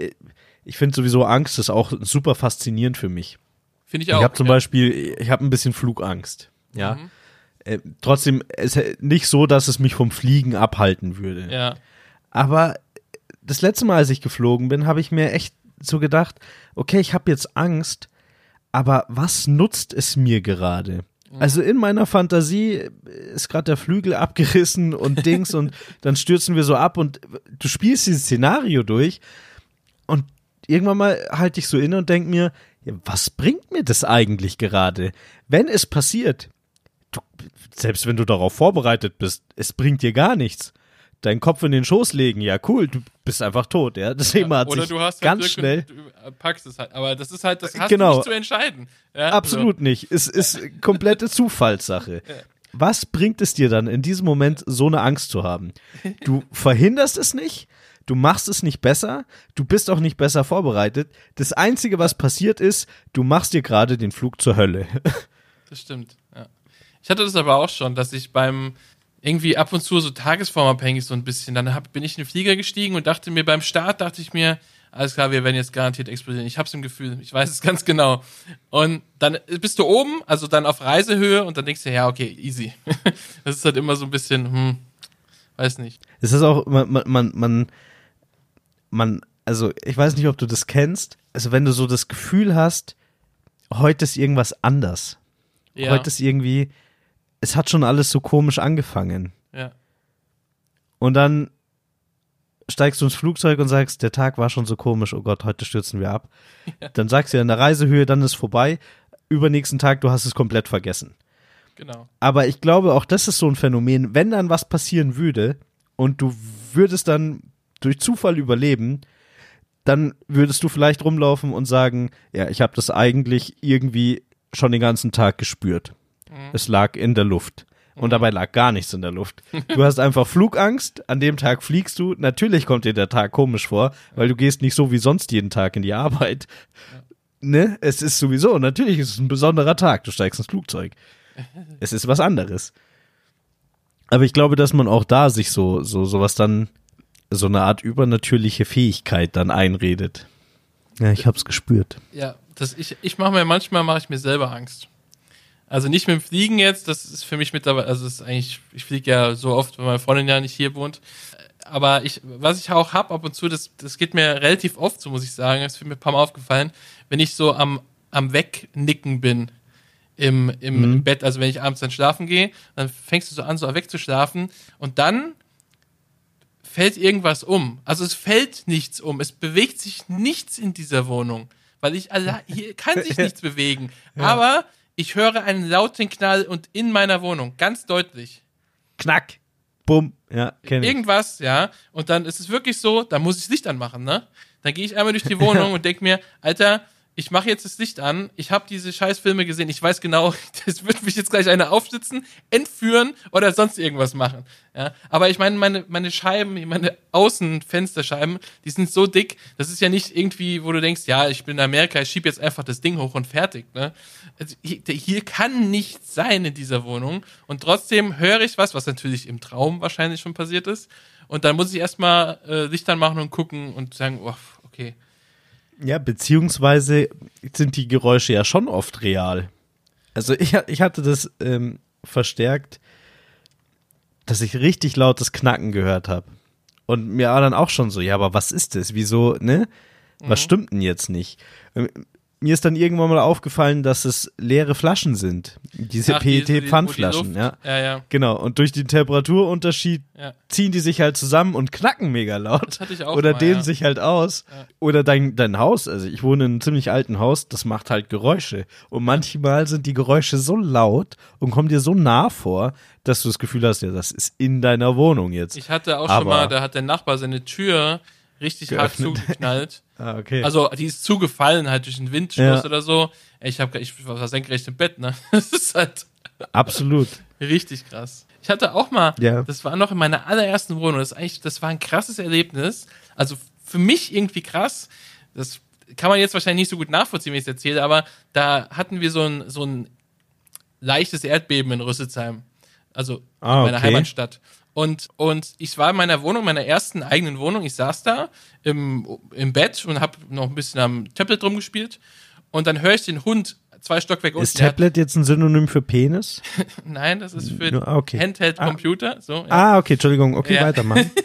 ich finde sowieso Angst ist auch super faszinierend für mich. Finde ich auch. Ich habe zum. Beispiel, ich habe ein bisschen Flugangst. Ja. Mhm. Äh, trotzdem ist es nicht so, dass es mich vom Fliegen abhalten würde. Ja. Aber das letzte Mal, als ich geflogen bin, habe ich mir echt so gedacht, okay, ich habe jetzt Angst, aber was nutzt es mir gerade? Also in meiner Fantasie ist gerade der Flügel abgerissen und Dings und dann stürzen wir so ab und du spielst dieses Szenario durch und irgendwann mal halte ich so inne und denke mir, was bringt mir das eigentlich gerade? Wenn es passiert, du, selbst wenn du darauf vorbereitet bist, es bringt dir gar nichts. Deinen Kopf in den Schoß legen, ja cool, du bist einfach tot, ja. Das Thema hat Oder sich du hast halt ganz schnell. du packst es halt. Aber das ist halt, das hast Genau. du nicht zu entscheiden. Ja, Absolut nicht. Es ist komplette Zufallssache. Was bringt es dir dann in diesem Moment, so eine Angst zu haben? Du verhinderst es nicht, du machst es nicht besser, du bist auch nicht besser vorbereitet. Das Einzige, was passiert ist, du machst dir gerade den Flug zur Hölle. Das stimmt, ja. Ich hatte das aber auch schon, dass ich beim irgendwie ab und zu so tagesformabhängig so ein bisschen, dann hab, bin ich in den Flieger gestiegen und dachte mir beim Start, dachte ich mir, alles klar, wir werden jetzt garantiert explodieren. Ich hab's im Gefühl, ich weiß es ganz genau. Und dann bist du oben, also dann auf Reisehöhe und dann denkst du, ja, okay, easy. Das ist halt immer so ein bisschen, hm, weiß nicht. Es ist auch, man, man, man, man, also ich weiß nicht, ob du das kennst. Also wenn du so das Gefühl hast, heute ist irgendwas anders. Ja, Heute ist irgendwie, es hat schon alles so komisch angefangen. ja. Und dann steigst du ins Flugzeug und sagst, der Tag war schon so komisch, oh Gott, heute stürzen wir ab. Dann sagst du ja in der Reisehöhe, dann ist vorbei. Übernächsten Tag, du hast es komplett vergessen. genau. Aber ich glaube, auch das ist so ein Phänomen, wenn dann was passieren würde und du würdest dann durch Zufall überleben, dann würdest du vielleicht rumlaufen und sagen, ja, ich habe das eigentlich irgendwie schon den ganzen Tag gespürt. Es lag in der Luft. Und dabei lag gar nichts in der Luft. Du hast einfach Flugangst, an dem Tag fliegst du. Natürlich kommt dir der Tag komisch vor, weil du gehst nicht so wie sonst jeden Tag in die Arbeit. Ne? Es ist sowieso, natürlich ist es ein besonderer Tag. Du steigst ins Flugzeug. Es ist was anderes. Aber ich glaube, dass man auch da sich so, so, sowas dann, so eine Art übernatürliche Fähigkeit dann einredet. Ja, ich hab's gespürt. Ja, das, ich, ich mache mir manchmal mache ich mir selber Angst. Also nicht mit dem Fliegen jetzt, das ist für mich mittlerweile, also es ist eigentlich, ich fliege ja so oft, weil meine Freundin ja nicht hier wohnt. Aber ich, was ich auch hab ab und zu, das, das geht mir relativ oft so, muss ich sagen, das ist mir ein paar Mal aufgefallen, wenn ich so am, am Wegnicken bin im, im, im Bett, also wenn ich abends dann schlafen gehe, dann fängst du so an, so wegzuschlafen und dann fällt irgendwas um. Also es fällt nichts um. Es bewegt sich nichts in dieser Wohnung. Weil ich allein, hier kann sich nichts bewegen. Aber ich höre einen lauten Knall und in meiner Wohnung, ganz deutlich. Knack. Bumm. Ja, kenn ich. Irgendwas, ja. Und dann ist es wirklich so, da muss ich das Licht anmachen, ne? Dann gehe ich einmal durch die Wohnung und denk mir, Alter, ich mache jetzt das Licht an, ich habe diese scheiß Filme gesehen, ich weiß genau, das wird mich jetzt gleich einer aufsitzen, entführen oder sonst irgendwas machen. Ja, aber ich meine, meine, meine Scheiben, meine Außenfensterscheiben, die sind so dick, das ist ja nicht irgendwie, wo du denkst, ja, ich bin in Amerika, ich schiebe jetzt einfach das Ding hoch und fertig. Ne? Also hier, hier kann nichts sein in dieser Wohnung und trotzdem höre ich was, was natürlich im Traum wahrscheinlich schon passiert ist. Und dann muss ich erstmal äh, Licht anmachen und gucken und sagen, oh, okay. Ja, beziehungsweise sind die Geräusche ja schon oft real. Also ich, ich hatte das ähm, verstärkt, dass ich richtig lautes Knacken gehört habe. Und mir war dann auch schon so, ja, aber was ist das? Wieso, ne? Was stimmt denn jetzt nicht? Mir ist dann irgendwann mal aufgefallen, dass es leere Flaschen sind. Diese Ach, die- PET-Pfandflaschen, Luft- ja. Ja, ja. Genau, und durch den Temperaturunterschied Ja. ziehen die sich halt zusammen und knacken mega laut. Das hatte ich auch Oder mal, dehnen ja. sich halt aus. Oder dein, dein Haus, also ich wohne in einem ziemlich alten Haus, das macht halt Geräusche. Und manchmal sind die Geräusche so laut und kommen dir so nah vor, dass du das Gefühl hast, ja, das ist in deiner Wohnung jetzt. Ich hatte auch Aber- schon mal, da hat der Nachbar seine Tür richtig hart Geöffnet. zugeknallt. ah, okay. Also die ist zugefallen, halt durch den Windstoß Ja. oder so. Ich hab, ich war senkrecht im Bett, ne? Das ist halt Absolut. richtig krass. Ich hatte auch mal, Ja. das war noch in meiner allerersten Wohnung, das ist eigentlich, das war ein krasses Erlebnis. Also für mich irgendwie krass. Das kann man jetzt wahrscheinlich nicht so gut nachvollziehen, wenn ich es erzähle, aber da hatten wir so ein, so ein leichtes Erdbeben in Rüsselsheim. Also Ah, in meiner okay. Heimatstadt. Und, und ich war in meiner Wohnung, meiner ersten eigenen Wohnung. Ich saß da im, im Bett und habe noch ein bisschen am Tablet rumgespielt. Und dann höre ich den Hund zwei Stockwerke unten. Ist Tablet jetzt ein Synonym für Penis? Nein, das ist für ah, okay. Handheld-Computer. So, ja. Ah, okay, Entschuldigung, okay, Ja. weitermachen.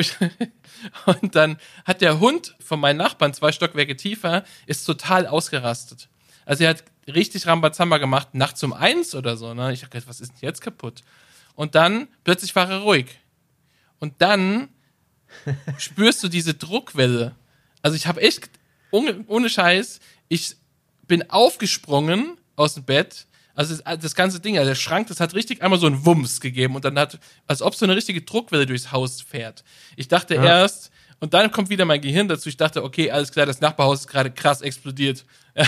Ich, und dann hat der Hund von meinen Nachbarn zwei Stockwerke tiefer, ist total ausgerastet. Also er hat richtig Rambazamba gemacht, nachts um eins oder so. Ne? Ich gedacht, was ist denn jetzt kaputt? Und dann plötzlich war er ruhig. Und dann spürst du diese Druckwelle. Also ich habe echt, ohne, ohne Scheiß, ich bin aufgesprungen aus dem Bett. Also das, das ganze Ding, also der Schrank, das hat richtig einmal so einen Wumms gegeben und dann hat, als ob so eine richtige Druckwelle durchs Haus fährt. Ich dachte erst, und dann kommt wieder mein Gehirn dazu, ich dachte, okay, alles klar, das Nachbarhaus ist gerade krass explodiert.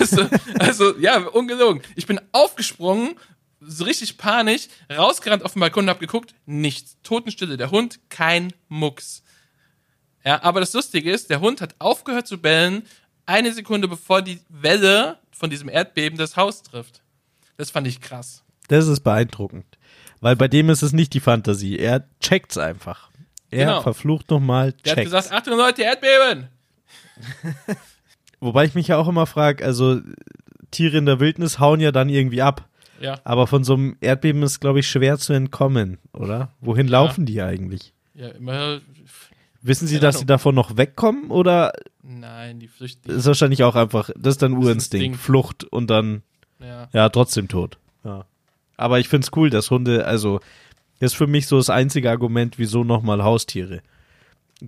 also, also, ja, ungelogen. Ich bin aufgesprungen, so richtig panisch, rausgerannt auf den Balkon und hab geguckt, nichts. Totenstille, der Hund, kein Mucks. Ja, aber das Lustige ist, der Hund hat aufgehört zu bellen, eine Sekunde bevor die Welle von diesem Erdbeben das Haus trifft. Das fand ich krass. Das ist beeindruckend. Weil bei dem ist es nicht die Fantasie. Er checkt's einfach. Er Genau. verflucht nochmal, Der hat checkt's. gesagt, Achtung Leute, Erdbeben! Wobei ich mich ja auch immer frage, also Tiere in der Wildnis hauen ja dann irgendwie ab. Ja. Aber von so einem Erdbeben ist, glaube ich, schwer zu entkommen, oder? Wohin Ja. laufen die eigentlich? Ja, immer. Wissen Sie, dass Ahnung. sie davon noch wegkommen oder Nein, die flüchten. ist wahrscheinlich auch einfach, das ist dann Urinstinkt, Instinkt. Flucht und dann, Ja. ja, trotzdem tot. Ja. Aber ich find's cool, dass Hunde, also, das ist für mich so das einzige Argument, wieso nochmal Haustiere.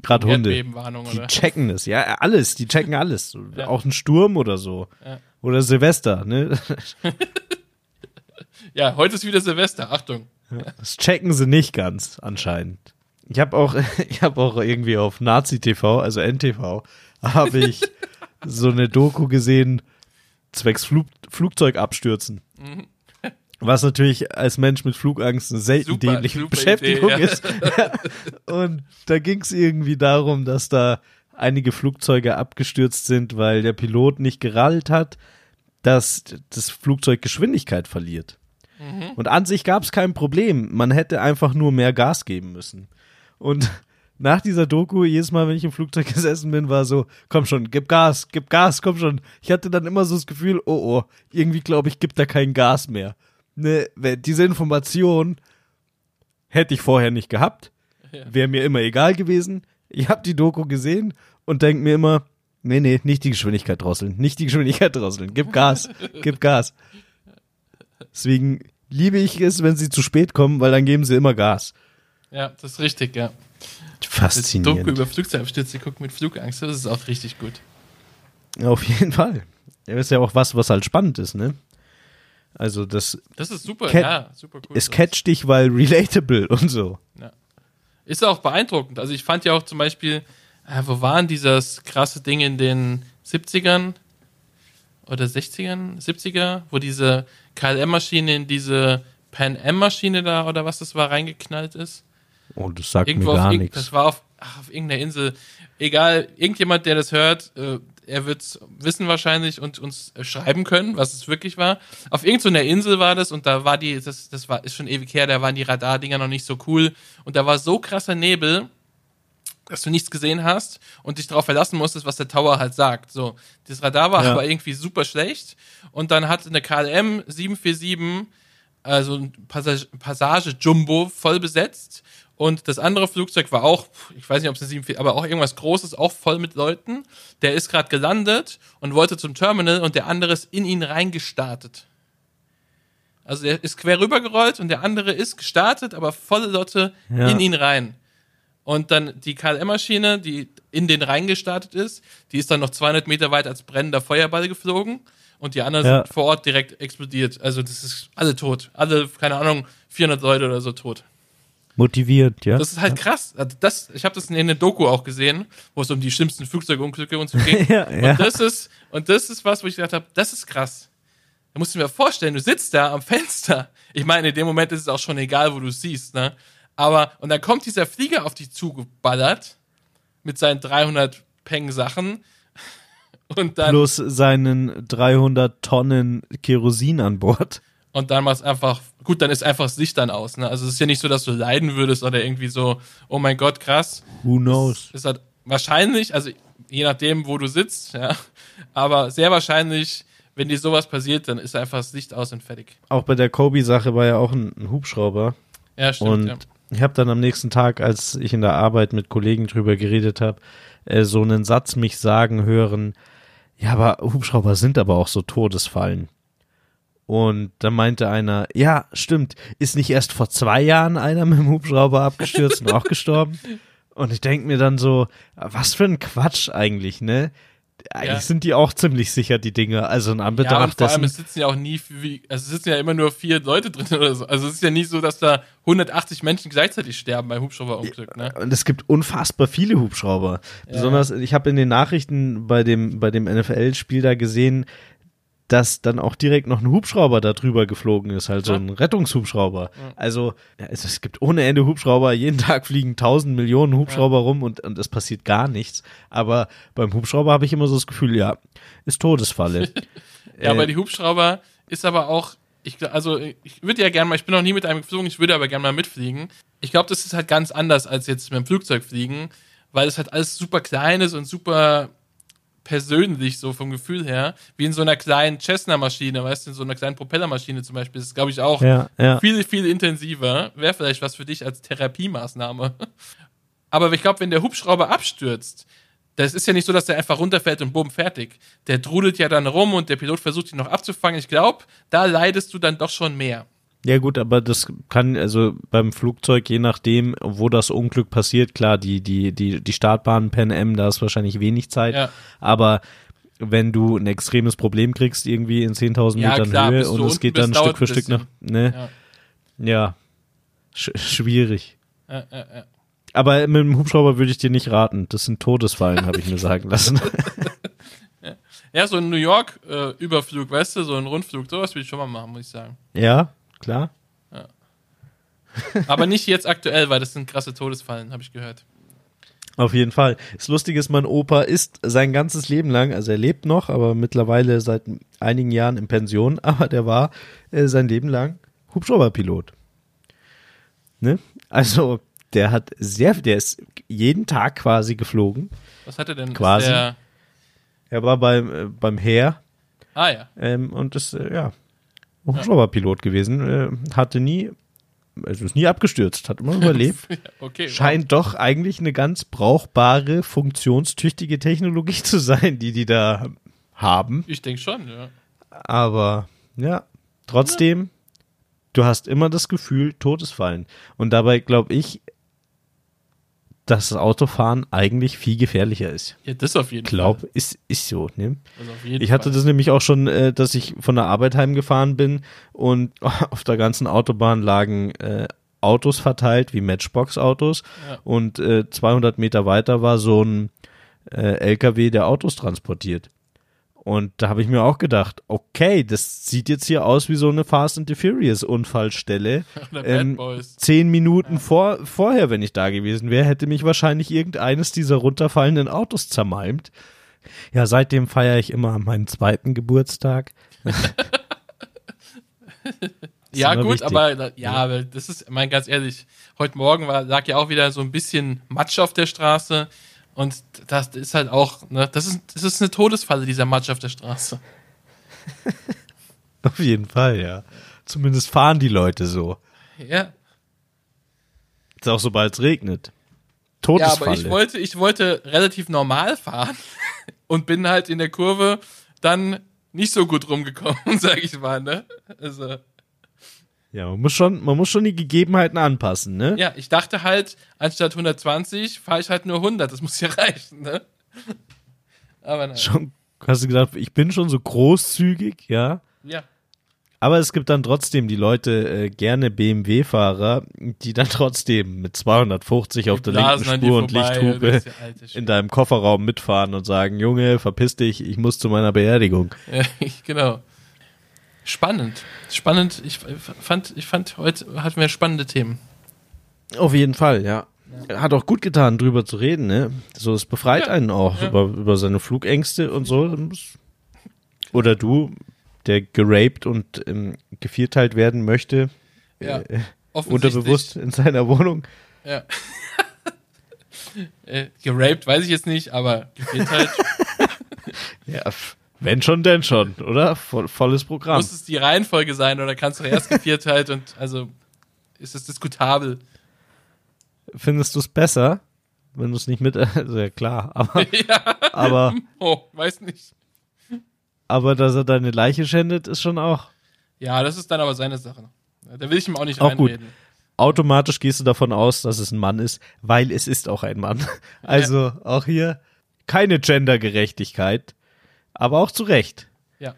Gerade Hunde. Die oder? checken es, ja, alles, die checken alles. Ja. Auch ein Sturm oder so. Ja. Oder Silvester, ne? Ja, heute ist wieder Silvester. Achtung. Das checken sie nicht ganz, anscheinend. Ich habe auch, ich habe auch irgendwie auf Nazi TV, also NTV, habe ich so eine Doku gesehen, zwecks Flug, Flugzeugabstürzen. Was natürlich als Mensch mit Flugangst eine selten Super, dämliche super Beschäftigung Idee, ja. ist. Und da ging es irgendwie darum, dass da einige Flugzeuge abgestürzt sind, weil der Pilot nicht gerallt hat, dass das Flugzeug Geschwindigkeit verliert. Und an sich gab es kein Problem. Man hätte einfach nur mehr Gas geben müssen. Und nach dieser Doku, jedes Mal, wenn ich im Flugzeug gesessen bin, war so, komm schon, gib Gas, gib Gas, komm schon. Ich hatte dann immer so das Gefühl, oh oh, irgendwie glaube ich, gibt da kein Gas mehr. Ne, diese Information hätte ich vorher nicht gehabt. Wäre mir immer egal gewesen. Ich habe die Doku gesehen und denke mir immer, nee, nee, nicht die Geschwindigkeit drosseln, nicht die Geschwindigkeit drosseln, gib Gas, gib Gas. Deswegen liebe ich es, wenn sie zu spät kommen, weil dann geben sie immer Gas. Ja, das ist richtig, ja. Das Doku Faszinierend. über Flugzeugabstürze gucken mit Flugangst, das ist auch richtig gut. Auf jeden Fall. Ja, ist ja auch was, was halt spannend ist, ne? Also das, Das ist super, ja, super cool. es catcht dich, weil relatable und so. Ist auch beeindruckend. Also ich fand ja auch zum Beispiel, äh, wo waren dieses krasse Ding in den 70ern oder 60ern, 70er, wo diese KLM-Maschine in diese Pan Am-Maschine da oder was das war, reingeknallt ist? Oh, das sagt Irgendwo mir gar nichts. das war auf, ach, auf irgendeiner Insel. Egal, irgendjemand, der das hört, äh, er wird wissen wahrscheinlich und uns schreiben können, was es wirklich war. Auf irgendeiner Insel war das und da war die, das, das war, ist schon ewig her, da waren die Radardinger noch nicht so cool und da war so krasser Nebel, dass du nichts gesehen hast und dich darauf verlassen musstest, was der Tower halt sagt. So, das Radar war Ja. aber irgendwie super schlecht und dann hat eine KLM 747 also ein Passage, Passage Jumbo voll besetzt und das andere Flugzeug war auch, ich weiß nicht, ob es eine 747, aber auch irgendwas Großes, auch voll mit Leuten. Der ist gerade gelandet und wollte zum Terminal und der andere ist in ihn reingestartet. Also der ist quer rübergerollt und der andere ist gestartet, aber volle Lotte Ja. in ihn rein. Und dann die KLM-Maschine, die in den reingestartet ist, die ist dann noch 200 Meter weit als brennender Feuerball geflogen und die anderen Ja. sind vor Ort direkt explodiert. Also das ist alle tot. Alle, keine Ahnung, 400 Leute oder so tot. Motiviert, ja. Das ist halt krass. Also das, ich habe das in der Doku auch gesehen, wo es um die schlimmsten Flugzeugunglücke und so ging. Ja, ja. Und das ist und das ist was, wo ich gedacht habe, das ist krass. Da musst du mir vorstellen, du sitzt da am Fenster. Ich meine, in dem Moment ist es auch schon egal, wo du es siehst, ne? Aber und dann kommt dieser Flieger auf dich zugeballert mit seinen 300 Peng Sachen und dann Plus seinen 300 Tonnen Kerosin an Bord. und dann machst einfach gut, dann ist einfach das Licht dann aus, ne? Also es ist ja nicht so, dass du leiden würdest oder irgendwie so, oh mein Gott, krass. Who knows? ist halt wahrscheinlich, also je nachdem, wo du sitzt, ja, aber sehr wahrscheinlich, wenn dir sowas passiert, dann ist einfach das Licht aus und fertig. Auch bei der Kobe-Sache war ja auch ein, ein Hubschrauber. Ja, stimmt. Und ja. Ich habe dann am nächsten Tag, als ich in der Arbeit mit Kollegen drüber geredet habe, äh, so einen Satz mich sagen hören, ja, aber Hubschrauber sind aber auch so Todesfallen. Und da meinte einer, ja, stimmt, ist nicht erst vor zwei Jahren einer mit dem Hubschrauber abgestürzt und auch gestorben? Und ich denk mir dann so, was für ein Quatsch eigentlich, ne? Eigentlich Ja. sind die auch ziemlich sicher, die Dinge. Also in Ja, und Anbetracht vor allem, dessen, es sitzen ja auch nie, wie, also es sitzen ja immer nur vier Leute drin oder so. Also es ist ja nie so, dass da 180 Menschen gleichzeitig sterben beim Hubschrauberunglück, ne? Und es gibt unfassbar viele Hubschrauber. Besonders, ich habe in den Nachrichten bei dem, bei dem NFL-Spiel da gesehen, dass dann auch direkt noch ein Hubschrauber da drüber geflogen ist, halt so ein Rettungshubschrauber. Also, ja, es, es gibt ohne Ende Hubschrauber, jeden Tag fliegen tausend Millionen Hubschrauber rum und, und es passiert gar nichts. Aber beim Hubschrauber habe ich immer so das Gefühl, ja, ist Todesfalle. Ja, Äh, aber die Hubschrauber ist aber auch, ich, also ich würde ja gerne mal, ich bin noch nie mit einem geflogen, ich würde aber gerne mal mitfliegen. Ich glaube, das ist halt ganz anders als jetzt mit dem Flugzeug fliegen, weil es halt alles super klein ist und super persönlich, so vom Gefühl her, wie in so einer kleinen Cessna-Maschine, weißt du, in so einer kleinen Propellermaschine zum Beispiel. Das ist, glaube ich, auch Ja, ja. viel, viel intensiver. Wäre vielleicht was für dich als Therapiemaßnahme. Aber ich glaube, wenn der Hubschrauber abstürzt, das ist ja nicht so, dass der einfach runterfällt und bumm, fertig. Der trudelt ja dann rum und der Pilot versucht ihn noch abzufangen. Ich glaube, da leidest du dann doch schon mehr. Ja gut, aber das kann, also beim Flugzeug, je nachdem, wo das Unglück passiert, klar, die, die, die, die Startbahn Pan M, da ist wahrscheinlich wenig Zeit, Ja. aber wenn du ein extremes Problem kriegst, irgendwie in 10.000 Ja, Metern klar, Höhe und es geht dann Stück für Stück nach, ne? Ja. Ja. Sch schwierig. Äh, äh, äh. Aber mit dem Hubschrauber würde ich dir nicht raten. Das sind Todesfallen, habe ich mir sagen lassen. Ja, so ein New York-Überflug, weißt du, so ein Rundflug, sowas will ich schon mal machen, muss ich sagen. ja, klar. Aber nicht jetzt aktuell, weil das sind krasse Todesfallen, habe ich gehört. Auf jeden Fall. Das Lustige ist, mein Opa ist sein ganzes Leben lang, also er lebt noch, aber mittlerweile seit einigen Jahren in Pension, aber der war äh, sein Leben lang Hubschrauberpilot. Ne? Also, der hat sehr, der ist jeden Tag quasi geflogen. Was hat er denn? Quasi. Er war beim, äh, beim Heer ah ja. ähm, und ist, äh, ja, Hubschrauberpilot gewesen. Äh, hatte nie, also ist nie abgestürzt, hat immer überlebt. Okay. Scheint doch eigentlich eine ganz brauchbare, funktionstüchtige Technologie zu sein, die die da haben. Ich denke schon, ja. Aber ja, trotzdem, du hast immer das Gefühl, Todesfallen. Und dabei glaube ich, dass das Autofahren eigentlich viel gefährlicher ist. Ja, das auf jeden Glaub, Fall. ist, ist so, ne? Also Ich hatte Fall. das nämlich auch schon, äh, dass ich von der Arbeit heimgefahren bin und auf der ganzen Autobahn lagen äh, Autos verteilt, wie Matchbox-Autos. Ja. Und äh, 200 Meter weiter war so ein äh, LKW, der Autos transportiert. Und da habe ich mir auch gedacht, okay, das sieht jetzt hier aus wie so eine Fast and the Furious Unfallstelle. Ähm. Zehn Minuten vor, vorher, wenn ich da gewesen wäre, hätte mich wahrscheinlich irgendeines dieser runterfallenden Autos zermalmt. Ja, seitdem feiere ich immer meinen zweiten Geburtstag. Ja, gut, wichtig. aber ja, aber das ist, mein ganz ehrlich, heute Morgen war, lag ja auch wieder so ein bisschen Matsch auf der Straße. Und das ist halt auch, ne, das ist, das ist eine Todesfalle, dieser Matsch auf der Straße. Auf jeden Fall, ja. Zumindest fahren die Leute so. Ja. Ist auch sobald es regnet. Ja, aber Todesfalle. ich wollte, ich wollte relativ normal fahren und bin halt in der Kurve dann nicht so gut rumgekommen, sag ich mal, ne? Also, ja, man muss schon, man muss schon die Gegebenheiten anpassen, ne? ja, ich dachte halt, anstatt 120 fahre ich halt nur 100, das muss ja reichen, ne? Aber nein. Schon, hast du gesagt, ich bin schon so großzügig, ja. Ja. Aber es gibt dann trotzdem die Leute, äh, gerne BMW-Fahrer, die dann trotzdem mit 250 auf der linken Spur und vorbei, Schwede. in deinem Kofferraum mitfahren und sagen, Junge, verpiss dich, ich muss zu meiner Beerdigung. Ja, genau. Spannend. Spannend. Ich fand, ich fand, heute hatten wir spannende Themen. Auf jeden Fall, ja. Hat auch gut getan, drüber zu reden, ne? So, es befreit Ja, einen auch ja. über, über seine Flugängste und so. Oder du, der geraped und ähm, gevierteilt werden möchte, Ja. äh, unterbewusst in seiner Wohnung. Ja. äh, geraped, weiß ich jetzt nicht, aber halt. Ja, wenn schon, denn schon, oder? Voll, volles Programm. Muss es die Reihenfolge sein oder kannst du erst geviert halt und also ist es diskutabel. Findest du es besser, wenn du es nicht mit, also ja klar, aber, ja. aber, Oh, weiß nicht. aber dass er deine Leiche schändet, ist schon auch. Ja, das ist dann aber seine Sache. Da will ich ihm auch nicht Auch gut. reinreden. Automatisch gehst du davon aus, dass es ein Mann ist, weil es ist auch ein Mann. Also auch hier keine Gendergerechtigkeit, aber auch zu Recht. Ja.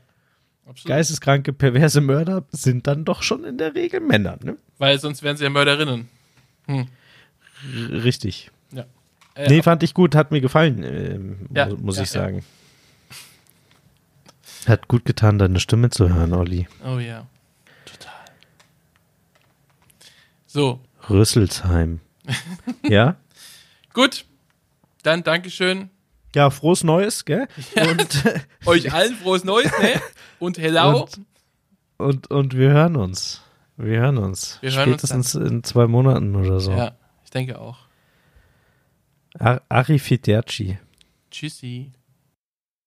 Absolut. Geisteskranke, perverse Mörder sind dann doch schon in der Regel Männer, ne? Weil sonst wären sie ja Mörderinnen. R richtig. Ja. Äh, Nee, fand ich gut, hat mir gefallen, ähm, Ja, mu- muss ja, ich ja. sagen. Hat gut getan, deine Stimme zu hören, Olli. Oh ja. Total. So, Rüsselsheim. ja? gut. Dann Dankeschön. Ja, frohes Neues, gell? Und, Euch allen frohes Neues, ne? Und hello. Und- und, und wir hören uns. Wir hören uns. Wir hören uns Spätestens in zwei Monaten oder so. Ja, ich denke auch. Ar Arrivederci. Tschüssi.